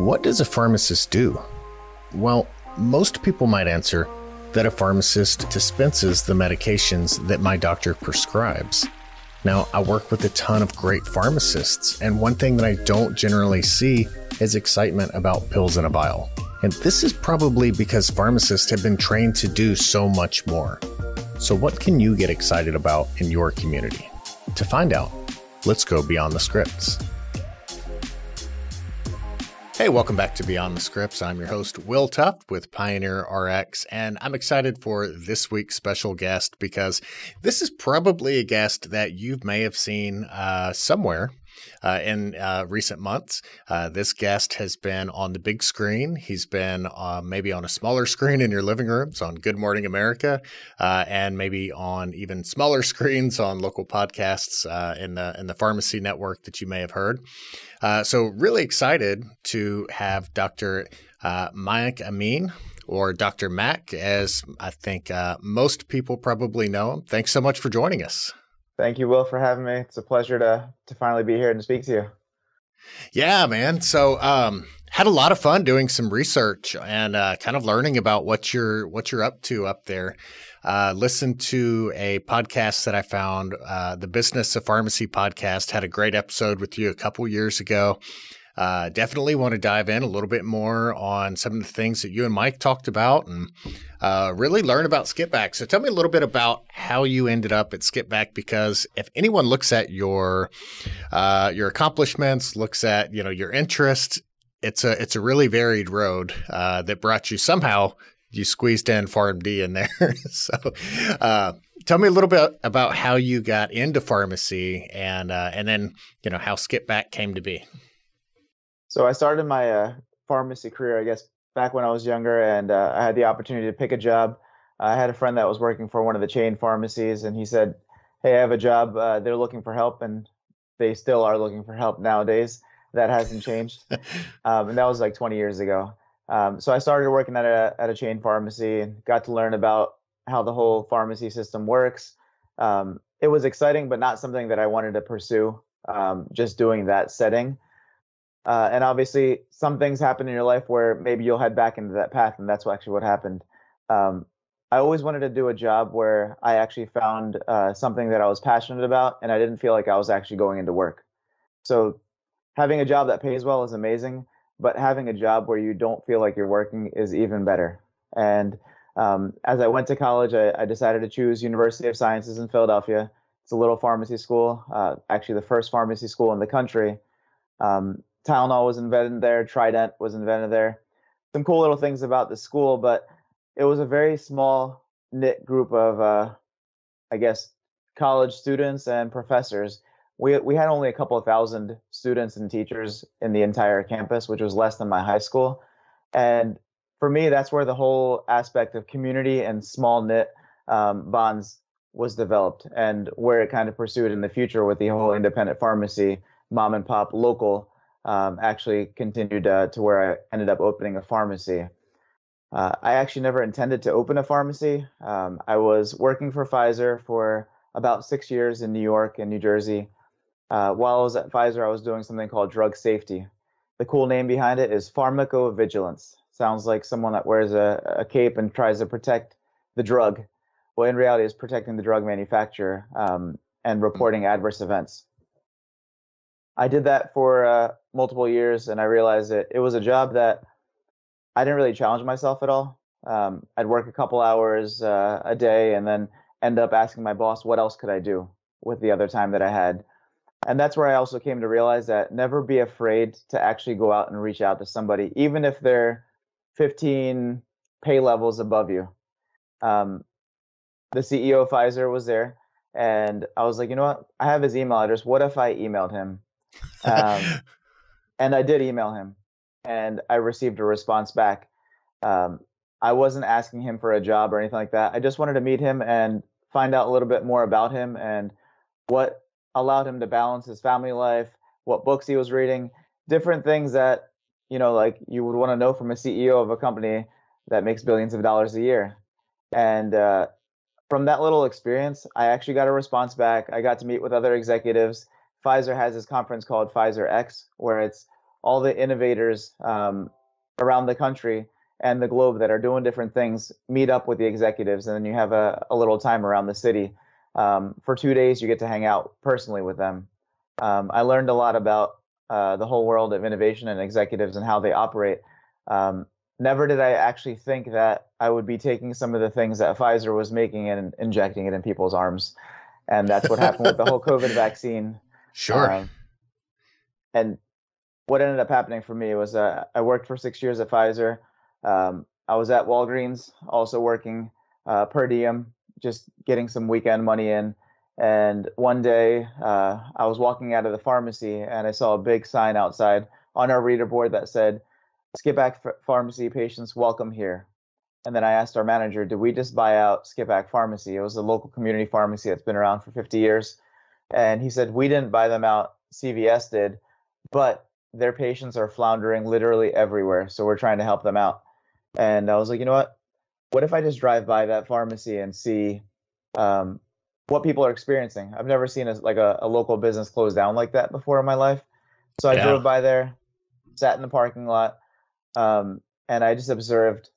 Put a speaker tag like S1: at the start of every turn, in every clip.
S1: What does a pharmacist do? Well, most people might answer that a pharmacist dispenses the medications that my doctor prescribes. Now, I work with a ton of great pharmacists, and one thing that I don't generally see is excitement about pills in a vial. And this is probably because pharmacists have been trained to do so much more. So, what can you get excited about in your community? To find out, let's go beyond the scripts. Hey, welcome back to Beyond the Scripts. I'm your host, Will Tuft with Pioneer RX, and I'm excited for this week's special guest because this is probably a guest that you may have seen uh, somewhere uh, in uh, recent months. Uh, this guest has been on the big screen. He's been uh, maybe on a smaller screen in your living rooms on Good Morning America, uh, and maybe on even smaller screens on local podcasts uh, in the in the pharmacy network that you may have heard. so, really excited to have Dr. Mayank Amin or Dr. Mac, as I think uh, most people probably know him. Thanks so much for joining us.
S2: Thank you, Will, for having me. It's a pleasure to to finally be here and speak to you.
S1: Yeah, man. So, um, had a lot of fun doing some research and uh, kind of learning about what you're what you're up to up there. Uh, listened to a podcast that I found, uh, the Business of Pharmacy podcast, had a great episode with you a couple years ago. Uh, definitely want to dive in a little bit more on some of the things that you and Mike talked about and uh, really learn about Skippack. So tell me a little bit about how you ended up at Skippack because if anyone looks at your uh, your accomplishments, looks at you know your interest, it's a it's a really varied road uh, that brought you somehow you squeezed in PharmD in there. so uh, tell me a little bit about how you got into pharmacy and uh, and then you know how Skippack came to be.
S2: So I started my uh, pharmacy career, I guess, back when I was younger, and uh, I had the opportunity to pick a job. I had a friend that was working for one of the chain pharmacies, and he said, "Hey, I have a job. Uh, they're looking for help, and they still are looking for help nowadays. That hasn't changed, um, and that was like 20 years ago. Um, so I started working at a at a chain pharmacy and got to learn about how the whole pharmacy system works. Um, it was exciting, but not something that I wanted to pursue. Um, just doing that setting. Uh, and obviously, some things happen in your life where maybe you'll head back into that path, and that's actually what happened. Um, I always wanted to do a job where I actually found uh, something that I was passionate about, and I didn't feel like I was actually going into work. So, having a job that pays well is amazing, but having a job where you don't feel like you're working is even better. And um, as I went to college, I, I, decided to choose University of Sciences in Philadelphia. It's a little pharmacy school, uh, actually the first pharmacy school in the country. Um, Tylenol was invented there, Trident was invented there. Some cool little things about the school, but it was a very small knit group of, uh, I guess, college students and professors. We we had only a couple of thousand students and teachers in the entire campus, which was less than my high school. And for me, that's where the whole aspect of community and small knit um, bonds was developed, and where it kind of pursued in the future with the whole independent pharmacy, mom and pop, local um, actually continued uh, to where I ended up opening a pharmacy. Uh, I actually never intended to open a pharmacy. Um, I was working for Pfizer for about six years in New York and New Jersey. Uh, while I was at Pfizer, I was doing something called drug safety. The cool name behind it is pharmacovigilance. Sounds like someone that wears a, a cape and tries to protect the drug. Well, in reality, it's protecting the drug manufacturer um, and reporting adverse events. I did that for uh, multiple years, and I realized that it was a job that I didn't really challenge myself at all. Um, I'd work a couple hours uh, a day, and then end up asking my boss, "What else could I do with the other time that I had?" And that's where I also came to realize that never be afraid to actually go out and reach out to somebody, even if they're 15 pay levels above you. Um, the CEO of Pfizer was there, and I was like, you know what? I have his email address. What if I emailed him um, and I did email him, and I received a response back. Um, I wasn't asking him for a job or anything like that. I just wanted to meet him and find out a little bit more about him and what allowed him to balance his family life, what books he was reading, different things that you know, like you would want to know from a CEO of a company that makes billions of dollars a year. And uh, from that little experience, I actually got a response back. I got to meet with other executives Pfizer has this conference called Pfizer X, where it's all the innovators um, around the country and the globe that are doing different things meet up with the executives, and then you have a, a little time around the city. Um, for two days, you get to hang out personally with them. Um, I learned a lot about uh, the whole world of innovation and executives and how they operate. Um, never did I actually think that I would be taking some of the things that Pfizer was making and injecting it in people's arms. And that's what happened with the whole COVID vaccine.
S1: Sure. Um,
S2: and what ended up happening for me was uh, I worked for six years at Pfizer. Um, I was at Walgreens, also working uh, per diem, just getting some weekend money in. And one day, uh, I was walking out of the pharmacy and I saw a big sign outside on our reader board that said, Skippack Pharmacy patients, welcome here. And then I asked our manager, did we just buy out Skippack Pharmacy? It was a local community pharmacy that's been around for 50 years. And he said, we didn't buy them out, CVS did, but their patients are floundering literally everywhere. So we're trying to help them out. And I was like, you know what? What if I just drive by that pharmacy and see um, what people are experiencing? I've never seen a, like a, a, local business close down like that before in my life. So I yeah. drove by there, sat in the parking lot, um, and I just observed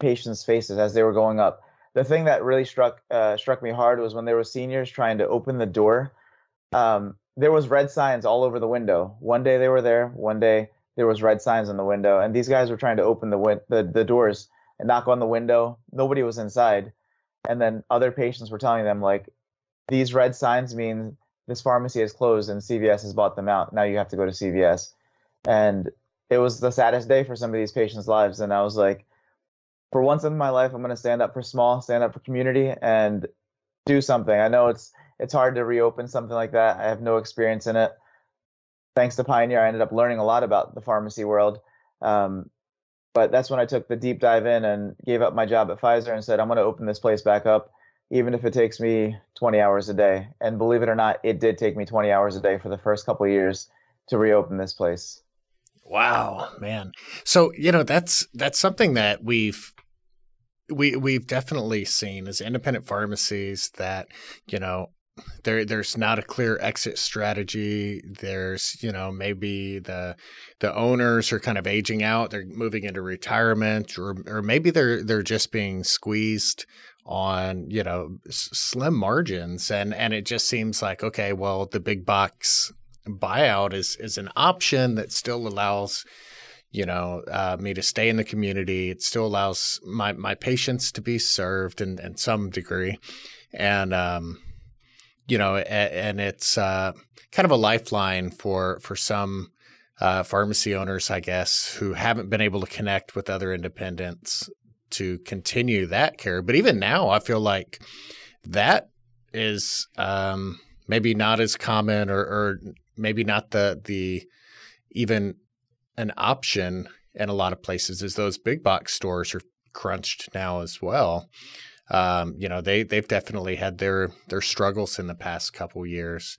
S2: patients' faces as they were going up. The thing that really struck uh, struck me hard was when there were seniors trying to open the door. Um, there was red signs all over the window. One day they were there, one day there was red signs on the window, and these guys were trying to open the win- the, the doors and knock on the window. Nobody was inside, and then other patients were telling them like, these red signs mean this pharmacy is closed and CVS has bought them out. Now you have to go to CVS, and it was the saddest day for some of these patients' lives. And I was like, for once in my life, I'm going to stand up for small, stand up for community, and do something. I know it's it's hard to reopen something like that. I have no experience in it. Thanks to Pioneer, I ended up learning a lot about the pharmacy world. Um, but that's when I took the deep dive in and gave up my job at Pfizer and said, I'm going to open this place back up, even if it takes me 20 hours a day. And believe it or not, it did take me 20 hours a day for the first couple years to reopen this place.
S1: Wow, man. So, you know, that's that's something that we've we we've definitely seen as independent pharmacies that, you know, there there's not a clear exit strategy. There's you know maybe the the owners are kind of aging out. They're moving into retirement or or maybe they're they're just being squeezed on you know slim margins. And and it just seems like okay well the big box buyout is is an option that still allows you know uh, me to stay in the community it still allows my my patients to be served in in some degree and um you know, and it's uh, kind of a lifeline for for some uh, pharmacy owners, I guess, who haven't been able to connect with other independents to continue that care. But even now, I feel like that is um, maybe not as common, or, or maybe not the the even an option in a lot of places, is those big box stores are crunched now as well um, you know they they've definitely had their their struggles in the past couple years.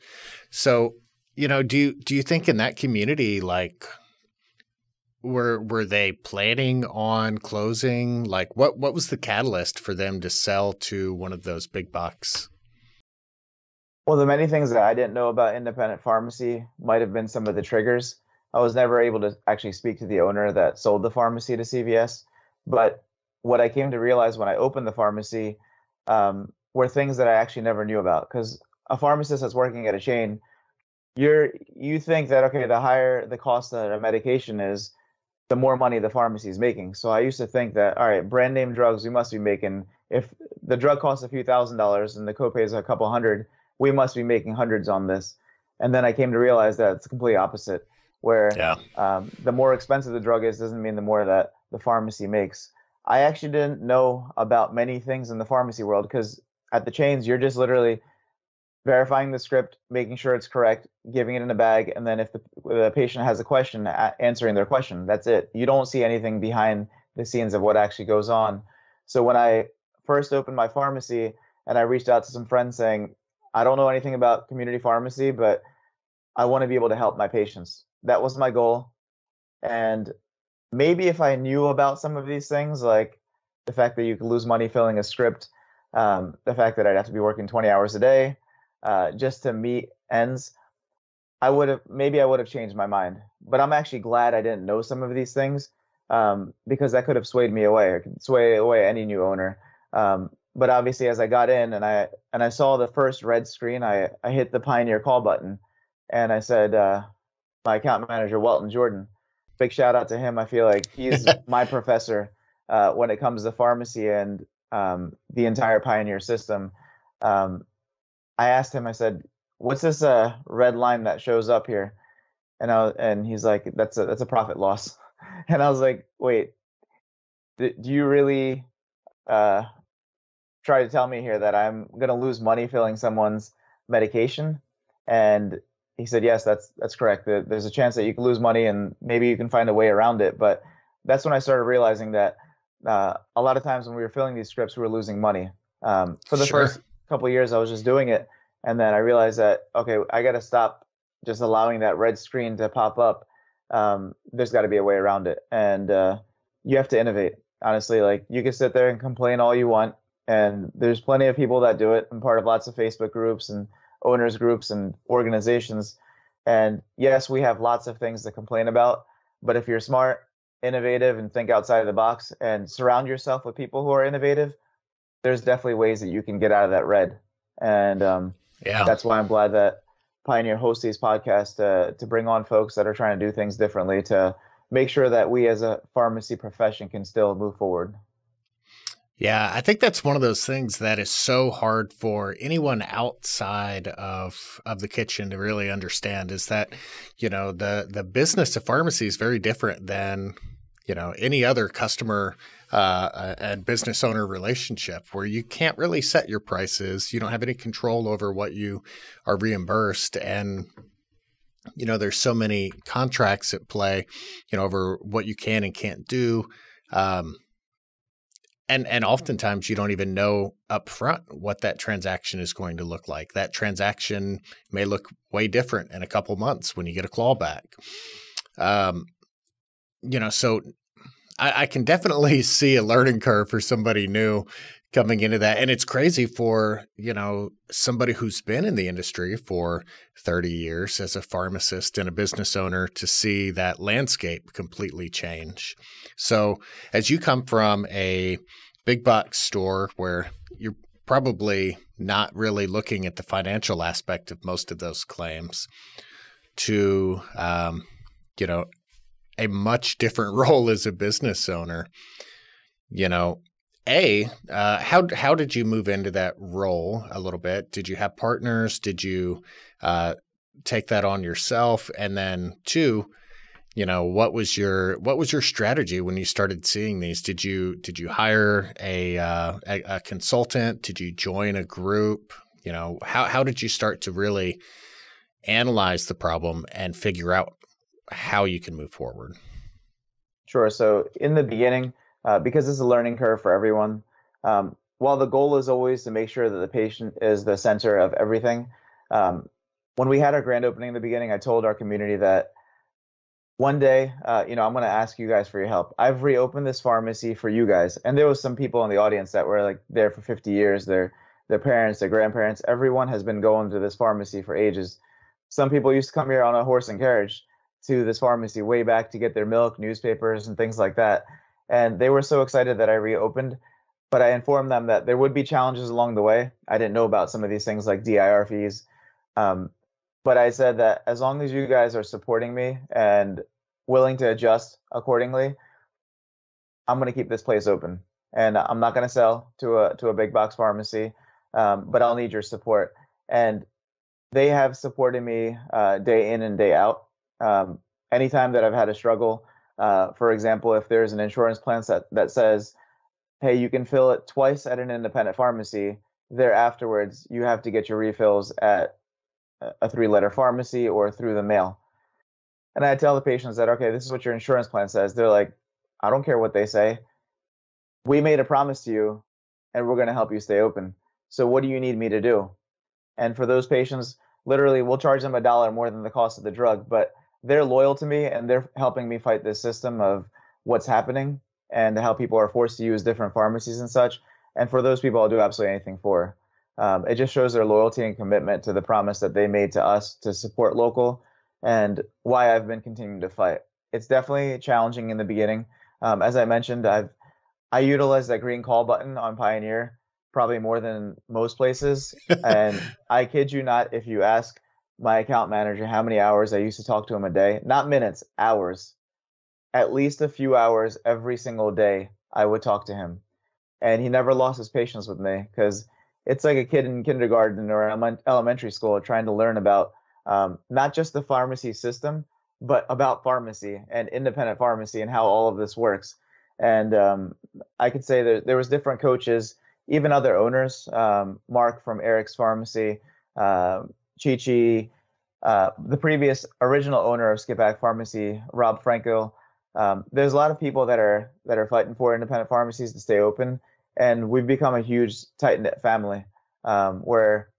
S1: So you know, do you do you think in that community like were were they planning on closing? Like what what was the catalyst for them to sell to one of those big box
S2: Well, the many things that I didn't know about independent pharmacy might have been some of the triggers. I was never able to actually speak to the owner that sold the pharmacy to CVS, but what I came to realize when I opened the pharmacy um, were things that I actually never knew about. Because a pharmacist that's working at a chain, you're you think that okay, the higher the cost of a medication is, the more money the pharmacy is making. So I used to think that all right, brand name drugs, we must be making. If the drug costs a few thousand dollars and the copay is a couple hundred, we must be making hundreds on this. And then I came to realize that it's complete opposite. Where yeah. um, the more expensive the drug is, doesn't mean the more that the pharmacy makes. I actually didn't know about many things in the pharmacy world because at the chains, you're just literally verifying the script, making sure it's correct, giving it in a bag, and then if the, the patient has a question, answering their question. That's it. You don't see anything behind the scenes of what actually goes on. So when I first opened my pharmacy and I reached out to some friends saying, I don't know anything about community pharmacy, but I want to be able to help my patients. That was my goal. And maybe if I knew about some of these things, like the fact that you could lose money filling a script, um, the fact that I'd have to be working 20 hours a day uh, just to meet ends, I would have maybe I would have changed my mind. But I'm actually glad I didn't know some of these things um, because that could have swayed me away or could sway away any new owner. Um, but obviously, as I got in and I and I saw the first red screen, I I hit the Pioneer call button, and I said, uh, my account manager Walton Jordan, big shout out to him. I feel like he's my professor uh, when it comes to pharmacy and um, the entire Pioneer system. Um, I asked him, I said, "What's this uh, red line that shows up here?" And I and he's like, "That's a that's a profit loss." And I was like, "Wait, do you really uh, try to tell me here that I'm going to lose money filling someone's medication?" And he said, "Yes, that's that's correct. There's a chance that you can lose money, and maybe you can find a way around it." But that's when I started realizing that uh, a lot of times when we were filling these scripts, we were losing money. Um, for the sure. first couple years, I was just doing it, and then I realized that okay, I got to stop just allowing that red screen to pop up. Um, there's got to be a way around it, and uh, you have to innovate. Honestly, like you can sit there and complain all you want, and there's plenty of people that do it. I'm part of lots of Facebook groups and owners groups and organizations. And yes, we have lots of things to complain about, but if you're smart, innovative, and think outside of the box and surround yourself with people who are innovative, there's definitely ways that you can get out of that red. And um, yeah, that's why I'm glad that Pioneer hosts these podcasts to, to bring on folks that are trying to do things differently to make sure that we as a pharmacy profession can still move forward.
S1: Yeah, I think that's one of those things that is so hard for anyone outside of of the kitchen to really understand is that, you know, the the business of pharmacy is very different than, you know, any other customer uh, and business owner relationship where you can't really set your prices. You don't have any control over what you are reimbursed. And, you know, there's so many contracts at play, you know, over what you can and can't do. Um, and and oftentimes you don't even know up front what that transaction is going to look like. That transaction may look way different in a couple months when you get a clawback. Um, you know so I, I can definitely see a learning curve for somebody new coming into that. And it's crazy for you know somebody who's been in the industry for 30 years as a pharmacist and a business owner to see that landscape completely change. So as you come from a big box store where you're probably not really looking at the financial aspect of most of those claims to um, you know a much different role as a business owner you know a uh, how how did you move into that role a little bit? Did you have partners? Did you uh, take that on yourself? And then two you know what was your what was your strategy when you started seeing these? Did you did you hire a, uh, a, a consultant? Did you join a group? You know how how did you start to really analyze the problem and figure out how you can move forward?
S2: Sure. So in the beginning uh, because it's a learning curve for everyone um, while the goal is always to make sure that the patient is the center of everything um, when we had our grand opening in the beginning i told our community that one day, uh, you know, I'm going to ask you guys for your help. I've reopened this pharmacy for you guys, and there was some people in the audience that were like there for 50 years. Their their parents, their grandparents, everyone has been going to this pharmacy for ages. Some people used to come here on a horse and carriage to this pharmacy way back to get their milk, newspapers, and things like that. And they were so excited that I reopened. But I informed them that there would be challenges along the way. I didn't know about some of these things like DIR fees. Um, but I said that as long as you guys are supporting me and willing to adjust accordingly, I'm going to keep this place open. And I'm not going to sell to a to a big box pharmacy, um, but I'll need your support. And they have supported me uh, day in and day out. Um, anytime that I've had a struggle, uh, for example, if there's an insurance plan that that says, "Hey, you can fill it twice at an independent pharmacy," there afterwards you have to get your refills at a three letter pharmacy or through the mail. And I tell the patients that, okay, this is what your insurance plan says. They're like, I don't care what they say. We made a promise to you and we're going to help you stay open. So what do you need me to do? And for those patients, literally, we'll charge them a dollar more than the cost of the drug, but they're loyal to me and they're helping me fight this system of what's happening and how people are forced to use different pharmacies and such. And for those people, I'll do absolutely anything for um, it just shows their loyalty and commitment to the promise that they made to us to support local and why I've been continuing to fight. It's definitely challenging in the beginning. Um, as I mentioned, I've I utilize that green call button on Pioneer probably more than most places. and I kid you not, if you ask my account manager how many hours I used to talk to him a day, not minutes, hours, at least a few hours every single day, I would talk to him. And he never lost his patience with me because it's like a kid in kindergarten or elementary school trying to learn about um, not just the pharmacy system, but about pharmacy and independent pharmacy and how all of this works. And um, I could say that there was different coaches, even other owners. Um, Mark from Eric's Pharmacy, uh, Chi uh, the previous original owner of Skippack Pharmacy, Rob Franco. Um, there's a lot of people that are that are fighting for independent pharmacies to stay open, and we've become a huge tight knit family. Um, where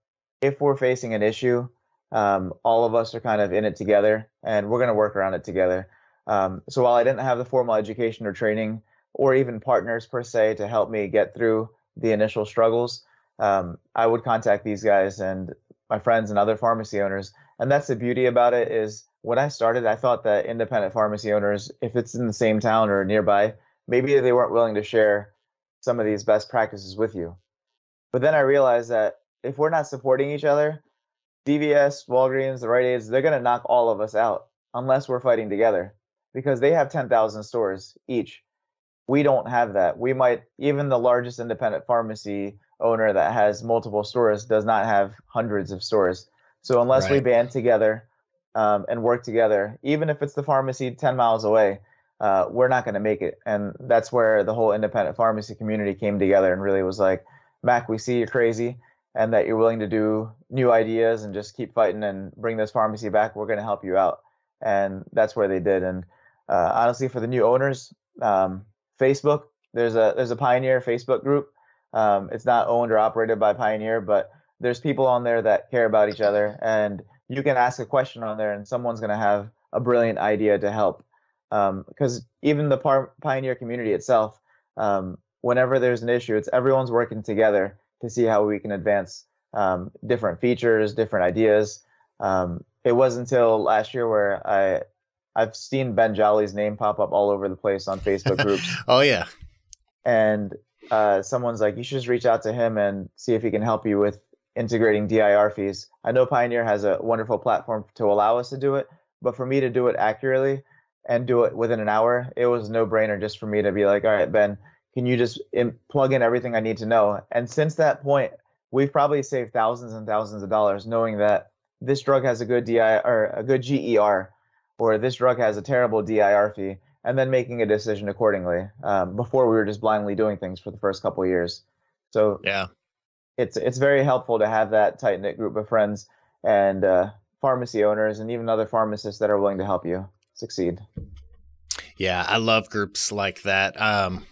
S2: if we're facing an issue, um, all of us are kind of in it together, and we're going to work around it together. Um, so while I didn't have the formal education or training, or even partners per se to help me get through the initial struggles, um, I would contact these guys and my friends and other pharmacy owners. And that's the beauty about it is when I started, I thought that independent pharmacy owners, if it's in the same town or nearby, maybe they weren't willing to share some of these best practices with you. But then I realized that if we're not supporting each other, CVS, Walgreens, the Rite Aids, they're going to knock all of us out unless we're fighting together because they have 10,000 stores each we don't have that. We might even the largest independent pharmacy owner that has multiple stores does not have hundreds of stores. So unless right. we band together um, and work together, even if it's the pharmacy 10 miles away, uh, we're not going to make it. And that's where the whole independent pharmacy community came together and really was like, Mac, we see you're crazy and that you're willing to do new ideas and just keep fighting and bring this pharmacy back. We're going to help you out. And that's where they did. And uh, honestly, for the new owners, um, Facebook. There's a there's a Pioneer Facebook group. Um, it's not owned or operated by Pioneer, but there's people on there that care about each other, and you can ask a question on there, and someone's going to have a brilliant idea to help. Because um, even the par- Pioneer community itself, um, whenever there's an issue, it's everyone's working together to see how we can advance um, different features, different ideas. Um, it wasn't until last year where I I've seen Ben Jolly's name pop up all over the place on Facebook groups.
S1: oh yeah.
S2: And uh, someone's like, you should just reach out to him and see if he can help you with integrating DIR fees. I know Pioneer has a wonderful platform to allow us to do it, but for me to do it accurately and do it within an hour, it was no brainer just for me to be like, all right, Ben, can you just in, plug in everything I need to know? And since that point, we've probably saved thousands and thousands of dollars knowing that this drug has a good DIR or a good GER or this drug has a terrible DIR fee, and then making a decision accordingly. Um, before we were just blindly doing things for the first couple of years. So
S1: yeah,
S2: it's it's very helpful to have that tight knit group of friends and uh, pharmacy owners and even other pharmacists that are willing to help you succeed.
S1: Yeah, I love groups like that. Um,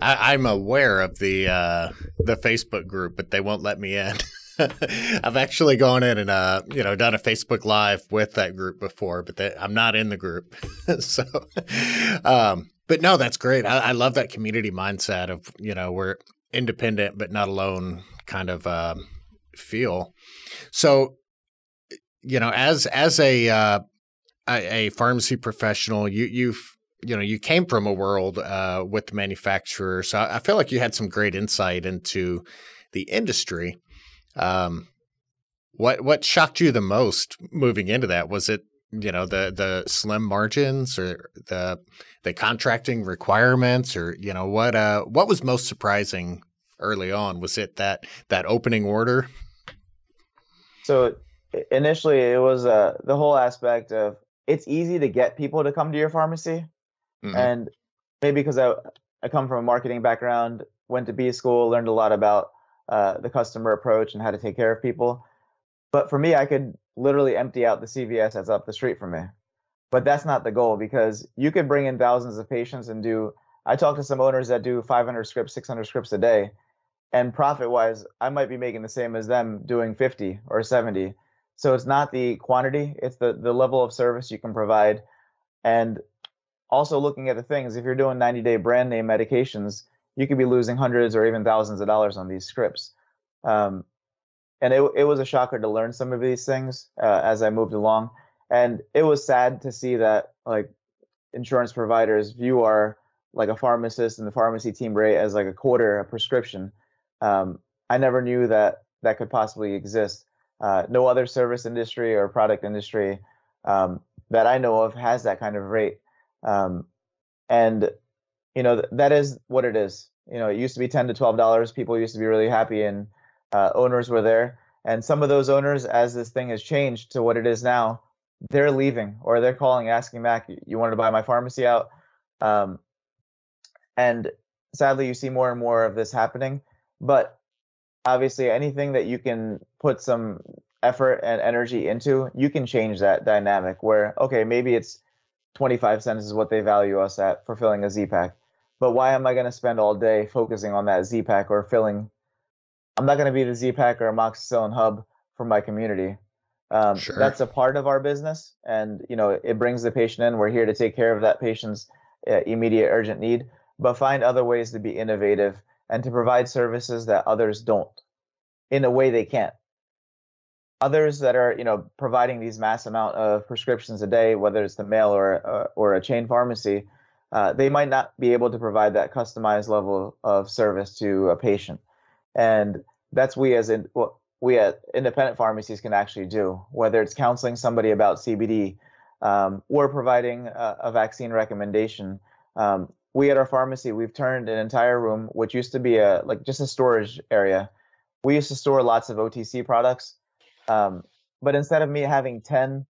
S1: I, am aware of the uh, the Facebook group, but they won't let me in. I've actually gone in and uh, you know done a Facebook Live with that group before, but they, I'm not in the group. so, um, but no, that's great. I, I, love that community mindset of you know we're independent but not alone kind of um, feel. So, you know, as as a uh, a, a pharmacy professional, you you've you know you came from a world uh, with the manufacturer, so I feel like you had some great insight into the industry. Um, what what shocked you the most moving into that? Was it you know the the slim margins or the the contracting requirements or you know what uh what was most surprising early on? Was it that that opening order?
S2: So initially, it was uh, the whole aspect of it's easy to get people to come to your pharmacy, mm-hmm. and maybe because I I come from a marketing background, went to B school, learned a lot about uh, the customer approach and how to take care of people. But for me, I could literally empty out the CVS that's up the street from me. But that's not the goal because you could bring in thousands of patients and do. I talk to some owners that do 500 scripts, 600 scripts a day, and profit wise, I might be making the same as them doing 50 or 70. So it's not the quantity, it's the, the level of service you can provide. And also looking at the things, if you're doing 90 day brand name medications, you could be losing hundreds or even thousands of dollars on these scripts. Um, and it, it was a shocker to learn some of these things uh, as I moved along. And it was sad to see that like insurance providers view our like a pharmacist and the pharmacy team rate as like a quarter a prescription. Um, I never knew that that could possibly exist. Uh, no other service industry or product industry um, that I know of has that kind of rate. Um, and you know th- that is what it is. You know, it used to be ten to twelve dollars. People used to be really happy, and uh, owners were there. And some of those owners, as this thing has changed to what it is now, they're leaving or they're calling, asking back, "You wanted to buy my pharmacy out?" Um, and sadly, you see more and more of this happening. But obviously, anything that you can put some effort and energy into, you can change that dynamic. Where okay, maybe it's 25 cents is what they value us at for filling a Z pack. But why am I going to spend all day focusing on that Z pack or filling? I'm not going to be the Z pack or amoxicillin hub for my community. Um, sure. That's a part of our business, and you know it brings the patient in. We're here to take care of that patient's uh, immediate urgent need but find other ways to be innovative and to provide services that others don't in a way they can't. Others that are, you know, providing these mass amount of prescriptions a day, whether it's the mail or uh, or a chain pharmacy, uh, they might not be able to provide that customized level of service to a patient, and that's we as in what we at independent pharmacies can actually do. Whether it's counseling somebody about CBD um, or providing a, a vaccine recommendation, um, we at our pharmacy we've turned an entire room which used to be a like just a storage area we used to store lots of otc products um, but instead of me having 10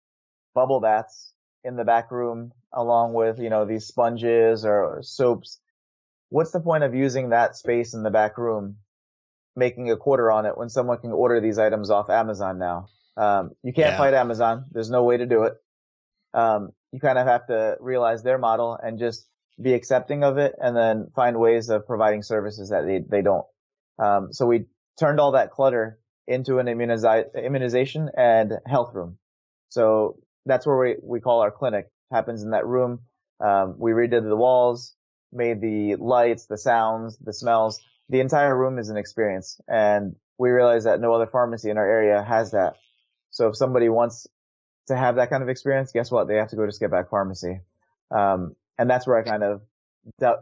S2: bubble baths in the back room along with you know these sponges or, soaps what's the point of using that space in the back room making a quarter on it when someone can order these items off amazon now um, you can't yeah. fight amazon there's no way to do it um, you kind of have to realize their model and just be accepting of it and then find ways of providing services that they, they don't. Um, so we turned all that clutter into an immunizi- immunization and health room. So that's where we, we call our clinic happens in that room. Um, we redid the walls, made the lights, the sounds, the smells. The entire room is an experience. And we realize that no other pharmacy in our area has that. So if somebody wants to have that kind of experience, guess what? They have to go to Skippack Pharmacy. Um, and that's where I kind of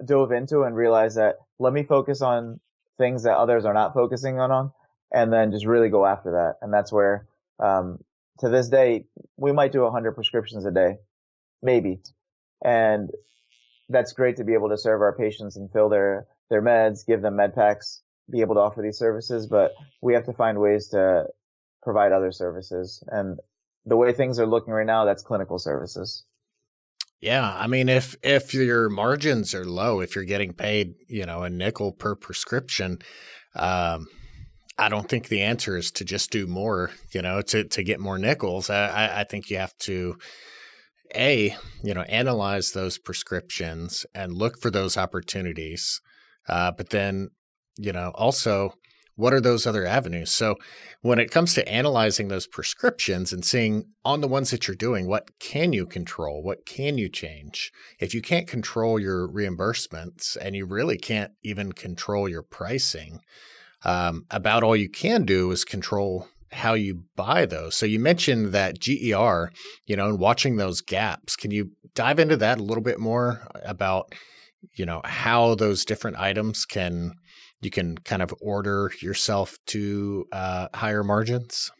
S2: dove into and realized that let me focus on things that others are not focusing on, on and then just really go after that. And that's where, um, to this day, we might do 100 prescriptions a day, maybe. And that's great to be able to serve our patients and fill their, their meds, give them med packs, be able to offer these services, but we have to find ways to provide other services. And the way things are looking right now, that's clinical services.
S1: Yeah, I mean, if if your margins are low, if you're getting paid, you know, a nickel per prescription, um, I don't think the answer is to just do more. You know, to to get more nickels. I, I think you have to a you know analyze those prescriptions and look for those opportunities, uh, but then you know also what are those other avenues? So when it comes to analyzing those prescriptions and seeing on the ones that you're doing, what can you control? What can you change? If you can't control your reimbursements and you really can't even control your pricing, um, about all you can do is control how you buy those. So you mentioned that GER, you know, and watching those gaps. Can you dive into that a little bit more about, you know, how those different items can you can kind of order yourself to uh, higher margins?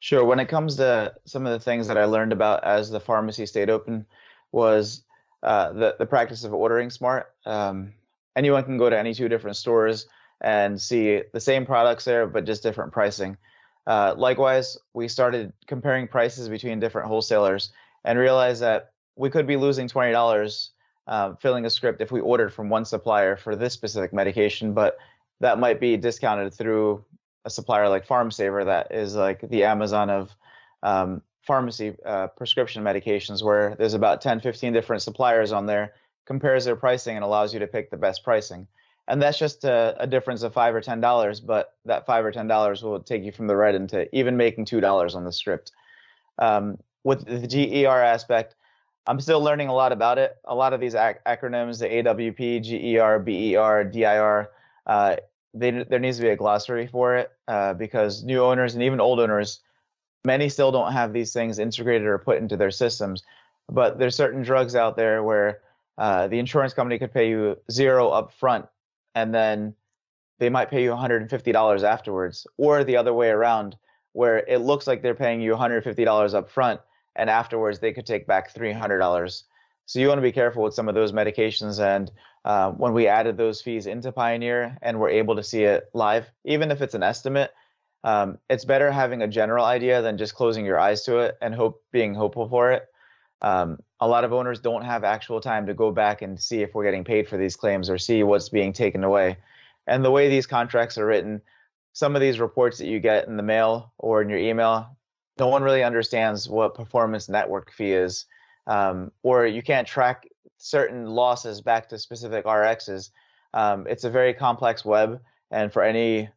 S2: Sure. When it comes to some of the things that I learned about as the pharmacy stayed open, was uh, the the practice of ordering smart. Um, anyone can go to any two different stores and see the same products there, but just different pricing. Uh, likewise, we started comparing prices between different wholesalers and realized that we could be losing twenty dollars uh, filling a script if we ordered from one supplier for this specific medication, but that might be discounted through a supplier like PharmSaver that is like the Amazon of um, pharmacy uh, prescription medications, where there's about 10, 15 different suppliers on there, compares their pricing and allows you to pick the best pricing. And that's just a, a difference of five or ten dollars, but that five or ten dollars will take you from the red into even making two dollars on the script. Um, with the GER aspect, I'm still learning a lot about it. A lot of these ac- acronyms, the AWP, GER, BER, DIR, uh, they, there needs to be a glossary for it uh, because new owners and even old owners many still don't have these things integrated or put into their systems. But there's certain drugs out there where uh, the insurance company could pay you zero up front, and then they might pay you $150 afterwards, or the other way around, where it looks like they're paying you $150 up front, and afterwards they could take back $300. So you want to be careful with some of those medications. And uh, when we added those fees into Pioneer and we're able to see it live, even if it's an estimate, um, it's better having a general idea than just closing your eyes to it and hope being hopeful for it. Um, a lot of owners don't have actual time to go back and see if we're getting paid for these claims or see what's being taken away. And the way these contracts are written, some of these reports that you get in the mail or in your email, no one really understands what performance network fee is um, or you can't track certain losses back to specific RXs. Um, it's a very complex web, and for any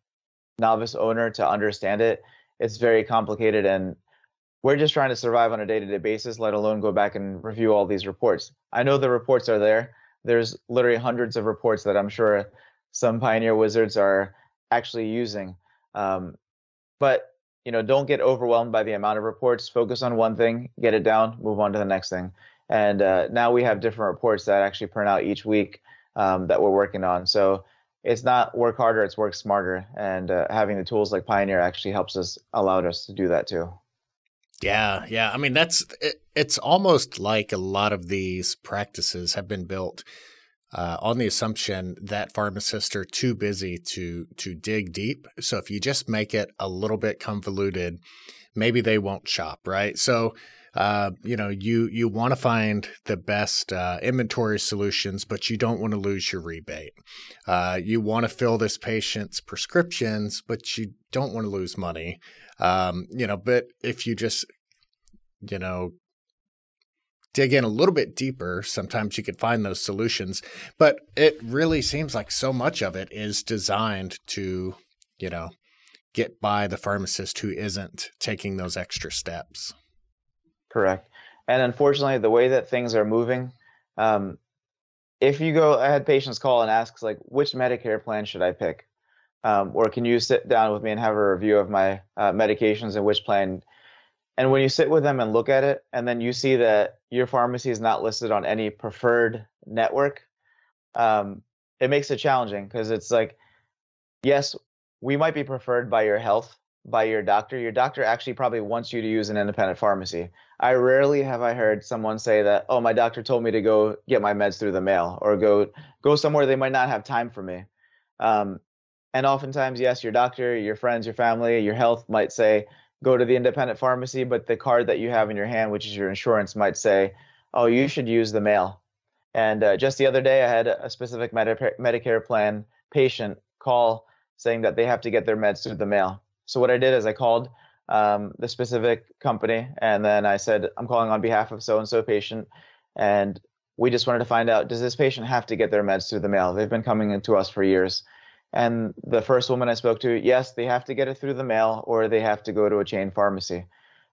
S2: novice owner to understand it, it's very complicated. And we're just trying to survive on a day-to-day basis, let alone go back and review all these reports. I know the reports are there. There's literally hundreds of reports that I'm sure some Pioneer wizards are actually using. Um, but you know, don't get overwhelmed by the amount of reports. Focus on one thing, get it down, move on to the next thing. And uh, now we have different reports that actually print out each week um, that we're working on. So it's not work harder, it's work smarter. And uh, having the tools like Pioneer actually helps us, allowed us to do that too.
S1: Yeah, yeah. I mean, that's it, it's almost like a lot of these practices have been built uh, on the assumption that pharmacists are too busy to to dig deep. So if you just make it a little bit convoluted, maybe they won't shop, right? So uh, you know you you want to find the best uh, inventory solutions, but you don't want to lose your rebate. Uh, you want to fill this patient's prescriptions, but you don't want to lose money. Um, you know, but if you just you know dig in a little bit deeper, sometimes you can find those solutions. But it really seems like so much of it is designed to, you know, get by the pharmacist who isn't taking those extra steps.
S2: Correct. And unfortunately, the way that things are moving, um, if you go, I had patients call and ask, like, which Medicare plan should I pick? Um, or can you sit down with me and have a review of my uh, medications and which plan and when you sit with them and look at it, and then you see that your pharmacy is not listed on any preferred network, um, it makes it challenging because it's like, yes, we might be preferred by your health, by your doctor. Your doctor actually probably wants you to use an independent pharmacy. I rarely have I heard someone say that, oh, my doctor told me to go get my meds through the mail or go go somewhere they might not have time for me. Um, and oftentimes, yes, your doctor, your friends, your family, your health might say, go to the independent pharmacy, but the card that you have in your hand, which is your insurance, might say, "Oh, you should use the mail." And uh, just the other day, I had a specific Medicare plan patient call saying that they have to get their meds through the mail. So what I did is I called um, the specific company, and then I said, "I'm calling on behalf of so and so patient," and we just wanted to find out: Does this patient have to get their meds through the mail? They've been coming into us for years. And the first woman I spoke to, yes, they have to get it through the mail or they have to go to a chain pharmacy.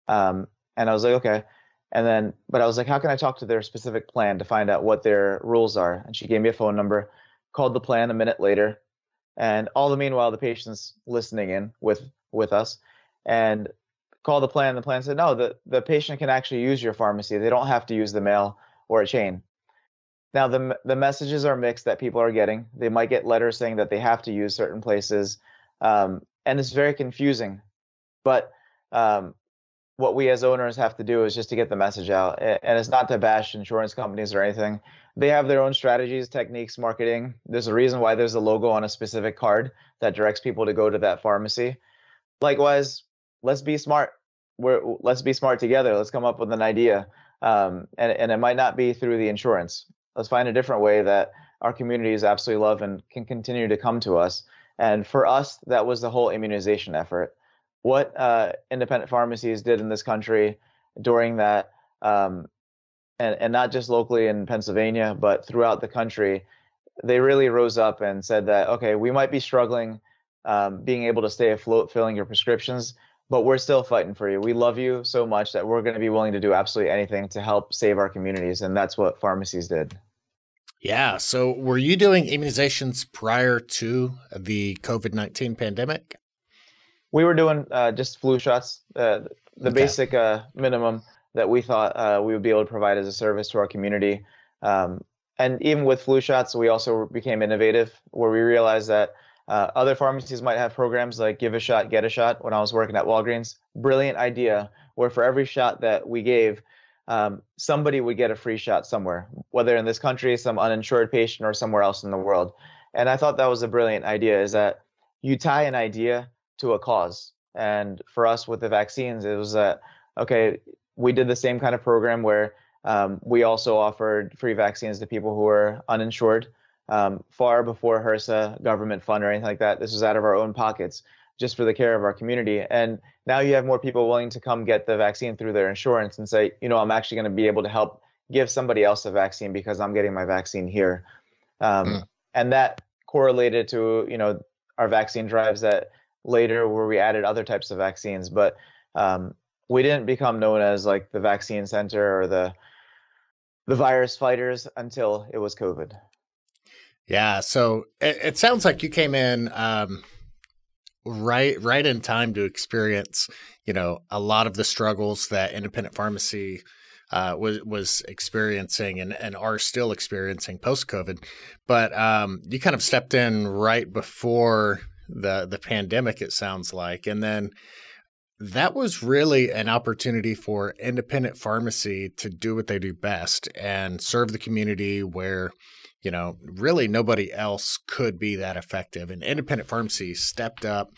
S2: Um, and I was like, okay. And then, but I was like, how can I talk to their specific plan to find out what their rules are? And she gave me a phone number, called the plan a minute later. And all the meanwhile, the patient's listening in with, with us and called the plan. The plan said, no, the, the patient can actually use your pharmacy. They don't have to use the mail or a chain. Now the the messages are mixed that people are getting. They might get letters saying that they have to use certain places, um, and it's very confusing. But um, what we as owners have to do is just to get the message out, and it's not to bash insurance companies or anything. They have their own strategies, techniques, marketing. There's a reason why there's a logo on a specific card that directs people to go to that pharmacy. Likewise, let's be smart. We're let's be smart together. Let's come up with an idea. Um, and, and it might not be through the insurance let's find a different way that our communities absolutely love and can continue to come to us. And for us, that was the whole immunization effort. What uh, independent pharmacies did in this country during that, um, and, and not just locally in Pennsylvania, but throughout the country, they really rose up and said that, okay, we might be struggling um, being able to stay afloat filling your prescriptions, but we're still fighting for you. We love you so much that we're going to be willing to do absolutely anything to help save our communities. And that's what pharmacies did.
S1: Yeah. So, were you doing immunizations prior to the COVID 19 pandemic?
S2: We were doing uh, just flu shots. Uh, the okay. basic uh, minimum that we thought uh, we would be able to provide as a service to our community. Um, and even with flu shots, we also became innovative, where we realized that uh, other pharmacies might have programs like Give a Shot, Get a Shot. When I was working at Walgreens, brilliant idea, where for every shot that we gave, um, somebody would get a free shot somewhere, whether in this country, some uninsured patient, or somewhere else in the world. And I thought that was a brilliant idea. Is that you tie an idea to a cause, and for us with the vaccines, it was that okay, we did the same kind of program where um, we also offered free vaccines to people who were uninsured. Um, far before HRSA government fund or anything like that, this was out of our own pockets just for the care of our community. And now you have more people willing to come get the vaccine through their insurance and say, you know, I'm actually going to be able to help give somebody else a vaccine because I'm getting my vaccine here. Um, mm. And that correlated to, you know, our vaccine drives that later where we added other types of vaccines. But um, we didn't become known as like the vaccine center or the the virus fighters until it was COVID.
S1: Yeah, so it, it sounds like you came in um, right right in time to experience, you know, a lot of the struggles that independent pharmacy uh, was was experiencing and, and are still experiencing post COVID. But um, you kind of stepped in right before the the pandemic. It sounds like, and then that was really an opportunity for independent pharmacy to do what they do best and serve the community where you know really nobody else could be that effective. And independent pharmacy stepped up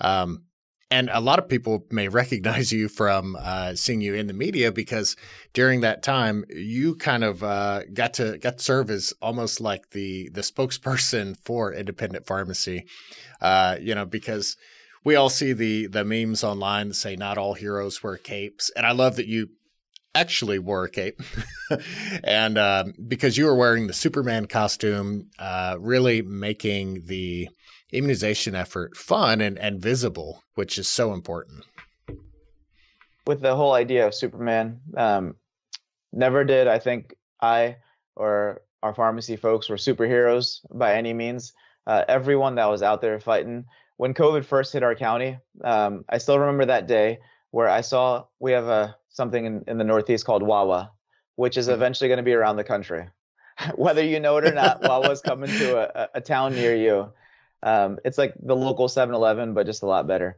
S1: um, and a lot of people may recognize you from uh, seeing you in the media because during that time you kind of uh, got to got to serve as almost like the the spokesperson for independent pharmacy uh, you know because we all see the the memes online that say not all heroes wear capes, and I love that you actually wore a cape, and uh, because you were wearing the Superman costume, uh, really making the immunization effort fun and, and visible, which is so important.
S2: With the whole idea of Superman, um, never did I think I or our pharmacy folks were superheroes by any means. Uh, everyone that was out there fighting when COVID first hit our county, um, I still remember that day where I saw we have a something in, in the Northeast called Wawa, which is mm-hmm. eventually going to be around the country. Whether you know it or not, Wawa's coming to a, a town near you. Um, it's like the local 7-Eleven, but just a lot better.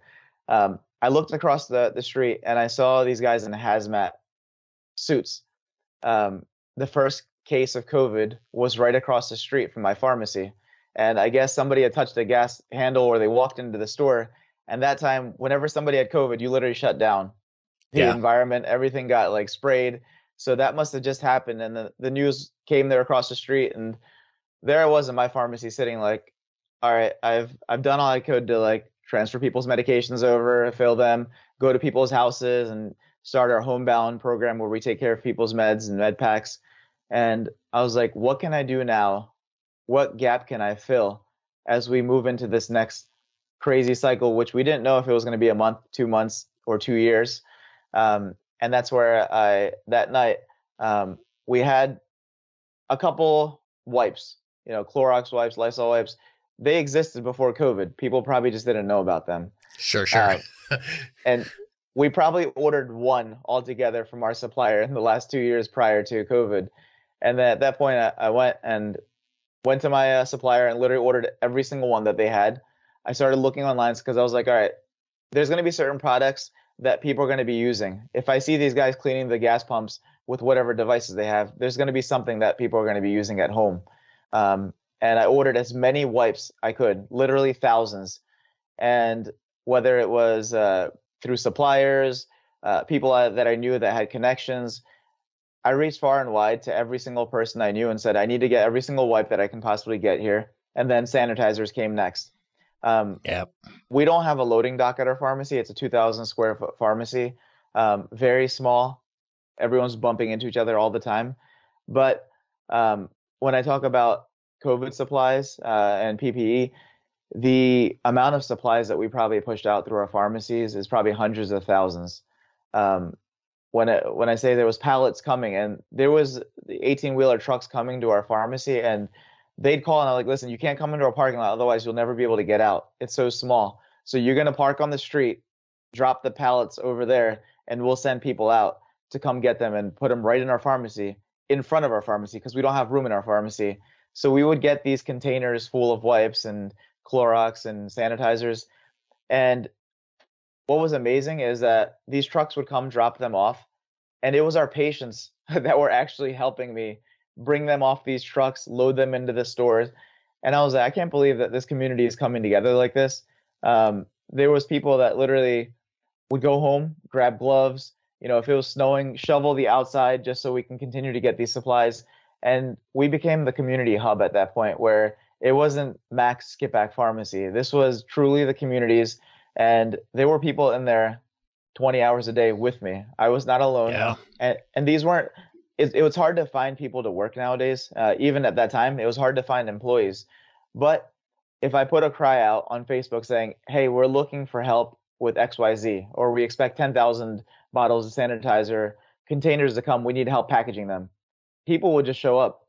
S2: Um, I looked across the, the street and I saw these guys in hazmat suits. Um, the first case of COVID was right across the street from my pharmacy and I guess somebody had touched a gas handle or they walked into the store. And that time, whenever somebody had COVID, you literally shut down the yeah. environment. Everything got like sprayed. So that must have just happened. And the, the news came there across the street, and there I was in my pharmacy sitting like, all right, I've I've done all I could to like transfer people's medications over, fill them, go to people's houses, and start our homebound program where we take care of people's meds and med packs. And I was like, what can I do now what gap can I fill as we move into this next crazy cycle, which we didn't know if it was going to be a month, two months, or two years. Um, and that's where I that night um, we had a couple wipes, you know, Clorox wipes, Lysol wipes. They existed before COVID. People probably just didn't know about them.
S1: Sure, sure.
S2: Uh, and we probably ordered one altogether from our supplier in the last two years prior to COVID. And then at that point, I, I went and went to my uh, supplier and literally ordered every single one that they had. I started looking online because I was like, all right, there's going to be certain products that people are going to be using. If I see these guys cleaning the gas pumps with whatever devices they have, there's going to be something that people are going to be using at home. Um, and I ordered as many wipes I could, literally thousands. And whether it was uh, through suppliers, uh, people that I knew that had connections, I reached far and wide to every single person I knew and said, I need to get every single wipe that I can possibly get here. And then sanitizers came next.
S1: Um, yep.
S2: We don't have a loading dock at our pharmacy. It's a 2,000 square foot pharmacy, um, very small. Everyone's bumping into each other all the time. But um, when I talk about COVID supplies uh, and PPE, the amount of supplies that we probably pushed out through our pharmacies is probably hundreds of thousands. Um, when it, when I say there was pallets coming and there was 18 wheeler trucks coming to our pharmacy and they'd call and I'm like, listen, you can't come into our parking lot, otherwise you'll never be able to get out. It's so small. So you're gonna park on the street, drop the pallets over there, and we'll send people out to come get them and put them right in our pharmacy, in front of our pharmacy, because we don't have room in our pharmacy. So we would get these containers full of wipes and Clorox and sanitizers. And what was amazing is that these trucks would come drop them off. And it was our patients that were actually helping me bring them off these trucks, load them into the stores. And I was like, I can't believe that this community is coming together like this. Um, there was people that literally would go home, grab gloves, you know, if it was snowing, shovel the outside just so we can continue to get these supplies. And we became the community hub at that point where it wasn't Max Skippack Pharmacy. This was truly the communities. And there were people in there 20 hours a day with me. I was not alone.
S1: Yeah.
S2: And, and these weren't, it, it was hard to find people to work nowadays. Uh, even at that time, it was hard to find employees. But if I put a cry out on Facebook saying, hey, we're looking for help with XYZ, or we expect 10,000 bottles of sanitizer containers to come, we need help packaging them, people would just show up.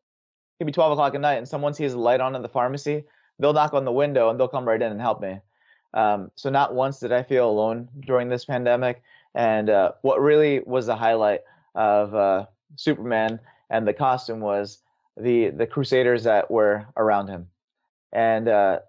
S2: It could be 12 o'clock at night and someone sees a light on in the pharmacy, they'll knock on the window and they'll come right in and help me. Um, so not once did I feel alone during this pandemic. And uh, what really was the highlight of uh, Superman and the costume was the the Crusaders that were around him. And uh,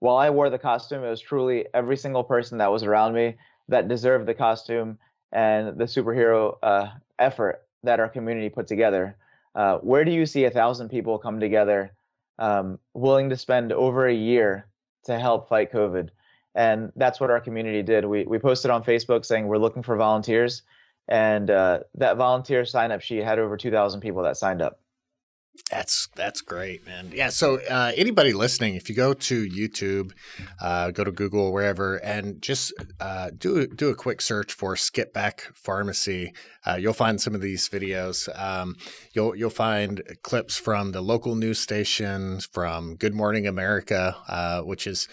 S2: while I wore the costume, it was truly every single person that was around me that deserved the costume and the superhero uh, effort that our community put together. Uh, where do you see a thousand people come together, um, willing to spend over a year to help fight COVID? And that's what our community did. We we posted on Facebook saying we're looking for volunteers, and uh, that volunteer sign up sheet had over 2,000 people that signed up.
S1: That's that's great, man. Yeah. So uh, anybody listening, if you go to YouTube, uh, go to Google, wherever, and just uh, do do a quick search for Skippack Pharmacy, uh, you'll find some of these videos. Um, you'll you'll find clips from the local news stations, from Good Morning America, uh, which is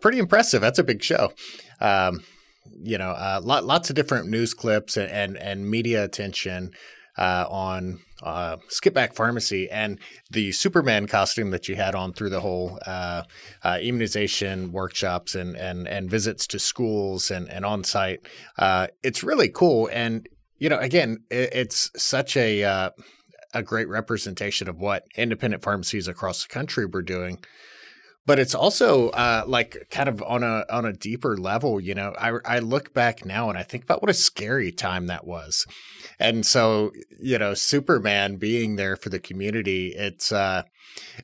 S1: pretty impressive. That's a big show. Um, you know, lot, lots of different news clips and and, and media attention uh, on uh, Skippack Pharmacy and the Superman costume that you had on through the whole uh, uh, immunization workshops and, and, and visits to schools and, and on site. Uh, it's really cool. And, you know, again, it, it's such a, uh, a great representation of what independent pharmacies across the country were doing but it's also uh, like kind of on a on a deeper level. You know, I I look back now and I think about what a scary time that was, and so you know, Superman being there for the community. It's uh,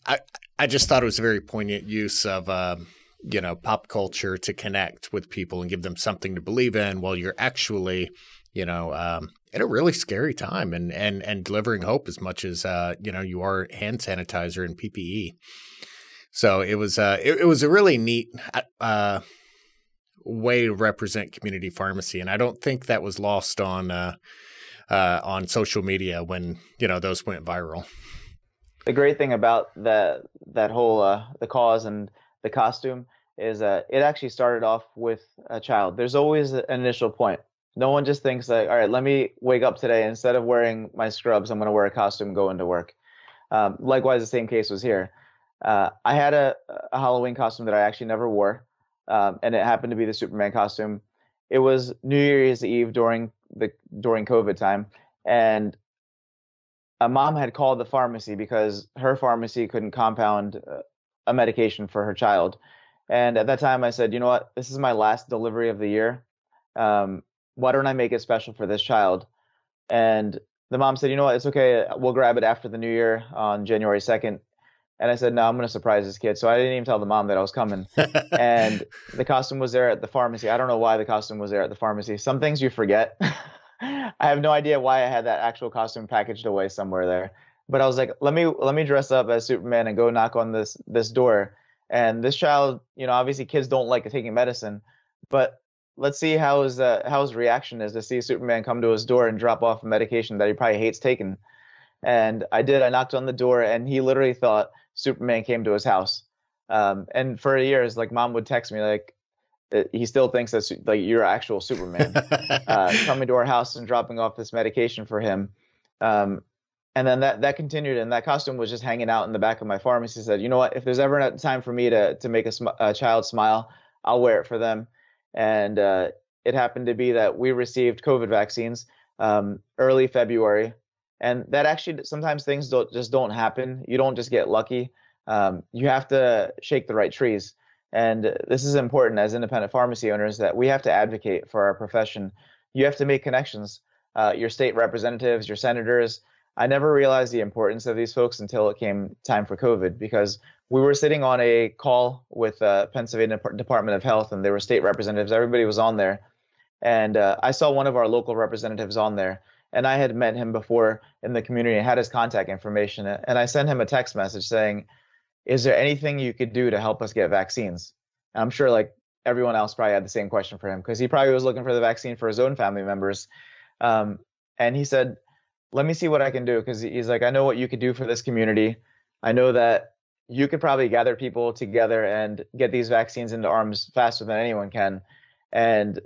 S1: I I just thought it was a very poignant use of. Um, you know, pop culture to connect with people and give them something to believe in while you're actually, you know, um, in a really scary time and and and delivering hope as much as uh, you know you are hand sanitizer and PPE. So it was uh, it, it was a really neat uh, way to represent community pharmacy, and I don't think that was lost on uh, uh, on social media when you know those went viral.
S2: The great thing about that that whole uh, the cause and the costume is that it actually started off with a child. There's always an initial point. No one just thinks like, all right, let me wake up today instead of wearing my scrubs, I'm going to wear a costume, go into work. Um, likewise, the same case was here. Uh, I had a, a, Halloween costume that I actually never wore, um, and it happened to be the Superman costume. It was New Year's Eve during the during COVID time, and a mom had called the pharmacy because her pharmacy couldn't compound uh, a medication for her child. And at that time, I said, you know what, this is my last delivery of the year. Um, why don't I make it special for this child? And the mom said, you know what, it's okay. We'll grab it after the new year on January 2nd. And I said, no, I'm going to surprise this kid. So I didn't even tell the mom that I was coming. and the costume was there at the pharmacy. I don't know why the costume was there at the pharmacy. Some things you forget. I have no idea why I had that actual costume packaged away somewhere there. But I was like, let me let me dress up as Superman and go knock on this this door. And this child, you know, obviously kids don't like taking medicine, but let's see how his uh, how his reaction is to see Superman come to his door and drop off a medication that he probably hates taking. And I did. I knocked on the door, and he literally thought Superman came to his house. Um, and for years, like mom would text me like, he still thinks that like you're actual Superman uh, coming to our house and dropping off this medication for him. Um, and then that that continued, and that costume was just hanging out in the back of my. He said, "You know what? If there's ever a time for me to to make a, sm- a child smile, I'll wear it for them." And uh, it happened to be that we received COVID vaccines um, early February, and that actually sometimes things don't just don't happen. You don't just get lucky. Um, you have to shake the right trees, and this is important as independent pharmacy owners that we have to advocate for our profession. You have to make connections. Uh, your state representatives, your senators. I never realized the importance of these folks until it came time for COVID because we were sitting on a call with uh, Pennsylvania Department of Health and there were state representatives. Everybody was on there, and uh, I saw one of our local representatives on there, and I had met him before in the community and had his contact information. And I sent him a text message saying, Is there anything you could do to help us get vaccines? And I'm sure like everyone else probably had the same question for him because he probably was looking for the vaccine for his own family members. Um, and he said, Let me see what I can do because he's like, I know what you could do for this community. I know that you could probably gather people together and get these vaccines into arms faster than anyone can. And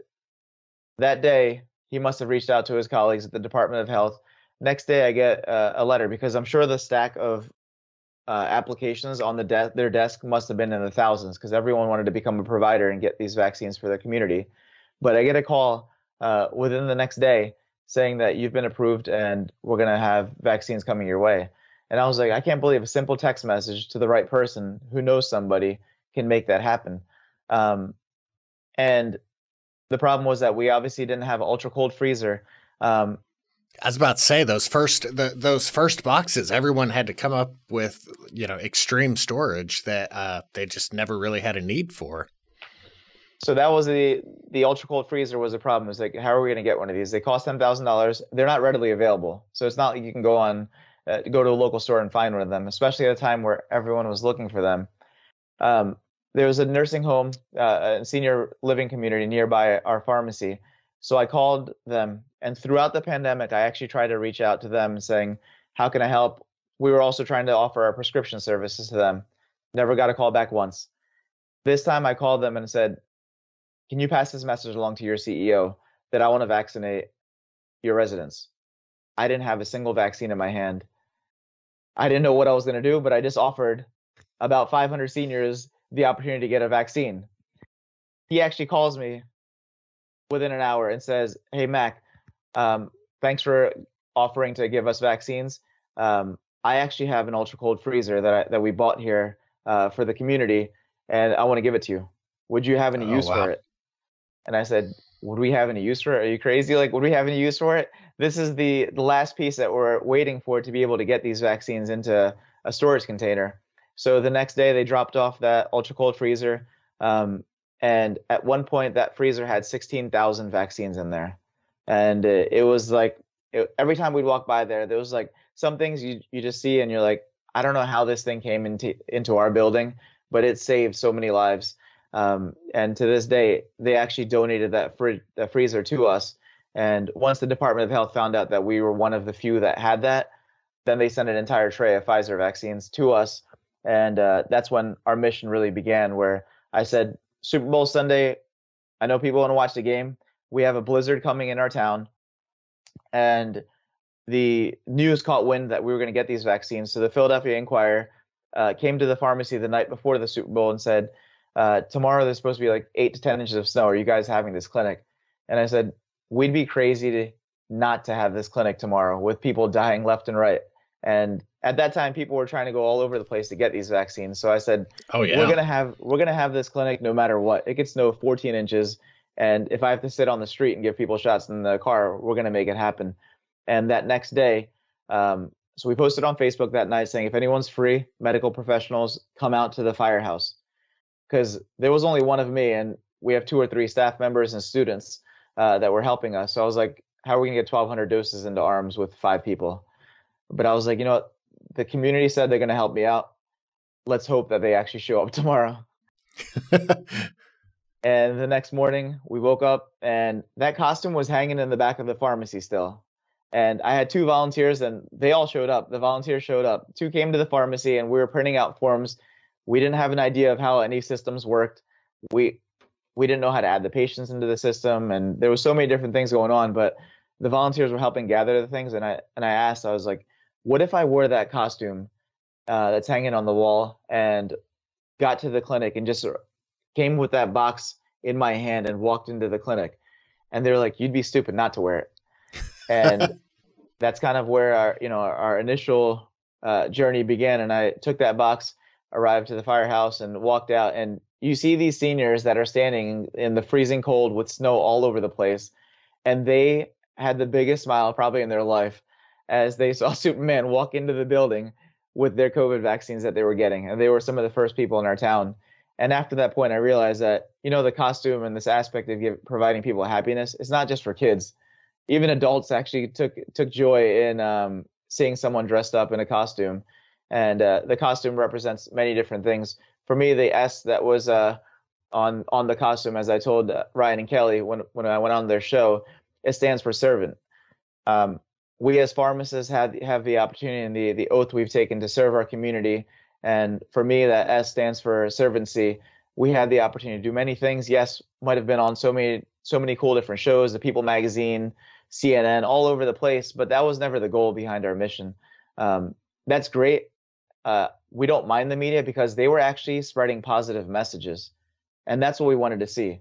S2: that day, he must have reached out to his colleagues at the Department of Health. Next day, I get uh, a letter because I'm sure the stack of uh, applications on the de- their desk must have been in the thousands because everyone wanted to become a provider and get these vaccines for their community. But I get a call uh, within the next day saying that you've been approved and we're going to have vaccines coming your way. And I was like, I can't believe a simple text message to the right person who knows somebody can make that happen. Um, and the problem was that we obviously didn't have an ultra cold freezer. Um,
S1: I was about to say those first the, those first boxes, everyone had to come up with you know extreme storage that uh, they just never really had a need for.
S2: So that was the the ultra cold freezer was a problem. It's like how are we going to get one of these? They cost ten thousand dollars. They're not readily available. So it's not like you can go on uh, go to a local store and find one of them, especially at a time where everyone was looking for them. Um, there was a nursing home, uh, a senior living community nearby our pharmacy. So I called them, and throughout the pandemic, I actually tried to reach out to them saying, How can I help? We were also trying to offer our prescription services to them. Never got a call back once. This time I called them and said, Can you pass this message along to your CEO that I want to vaccinate your residents? I didn't have a single vaccine in my hand. I didn't know what I was going to do, but I just offered about 500 seniors the opportunity to get a vaccine. He actually calls me within an hour and says, "Hey Mac, um, thanks for offering to give us vaccines. Um, I actually have an ultra cold freezer that I, that we bought here uh, for the community, and I want to give it to you. Would you have any oh, use wow. for it?" And I said, "Would we have any use for it? Are you crazy? Like, would we have any use for it?" This is the the last piece that we're waiting for to be able to get these vaccines into a storage container. So the next day they dropped off that ultra cold freezer. Um, and at one point that freezer had 16,000 vaccines in there. And it, it was like it, every time we'd walk by there, there was like some things you, you just see and you're like, I don't know how this thing came into, into our building, but it saved so many lives. Um, and to this day, they actually donated that, fr- that freezer to us. And once the Department of Health found out that we were one of the few that had that, then they sent an entire tray of Pfizer vaccines to us and uh, that's when our mission really began. Where I said, Super Bowl Sunday, I know people want to watch the game. We have a blizzard coming in our town, and the news caught wind that we were going to get these vaccines. So the Philadelphia Inquirer uh, came to the pharmacy the night before the Super Bowl and said, uh, "Tomorrow there's supposed to be like eight to ten inches of snow. Are you guys having this clinic?" And I said, "We'd be crazy to not to have this clinic tomorrow with people dying left and right." And at that time, people were trying to go all over the place to get these vaccines. So I said,
S1: "Oh yeah,
S2: we're gonna have we're gonna have this clinic no matter what. It gets snow 14 inches, and if I have to sit on the street and give people shots in the car, we're gonna make it happen." And that next day, um, so we posted on Facebook that night saying, "If anyone's free, medical professionals come out to the firehouse," because there was only one of me, and we have two or three staff members and students uh, that were helping us. So I was like, "How are we gonna get 1,200 doses into arms with five people?" But I was like, you know what? The community said they're going to help me out. Let's hope that they actually show up tomorrow. and the next morning, we woke up and that costume was hanging in the back of the pharmacy still. And I had two volunteers and they all showed up. The volunteers showed up. Two came to the pharmacy and we were printing out forms. We didn't have an idea of how any systems worked. We we didn't know how to add the patients into the system and there was so many different things going on, but the volunteers were helping gather the things and I and I asked, I was like, what if I wore that costume uh, that's hanging on the wall and got to the clinic and just came with that box in my hand and walked into the clinic? and they're like, "You'd be stupid not to wear it," and that's kind of where our you know our initial uh, journey began. And I took that box, arrived to the firehouse, and walked out. And you see these seniors that are standing in the freezing cold with snow all over the place, and they had the biggest smile probably in their life as they saw Superman walk into the building with their COVID vaccines that they were getting. And they were some of the first people in our town. And after that point, I realized that, you know, the costume and this aspect of give, providing people happiness, it's not just for kids. Even adults actually took took joy in um, seeing someone dressed up in a costume. And uh, the costume represents many different things. For me, the S that was uh, on on the costume, as I told uh, Ryan and Kelly when when I went on their show, it stands for servant. Um, we as pharmacists have have the opportunity and the the oath we've taken to serve our community. And for me, that S stands for servancy. We had the opportunity to do many things. Yes, might have been on so many so many cool different shows, the People magazine, CNN, all over the place, but that was never the goal behind our mission. Um, that's great. Uh, we don't mind the media because they were actually spreading positive messages, and that's what we wanted to see.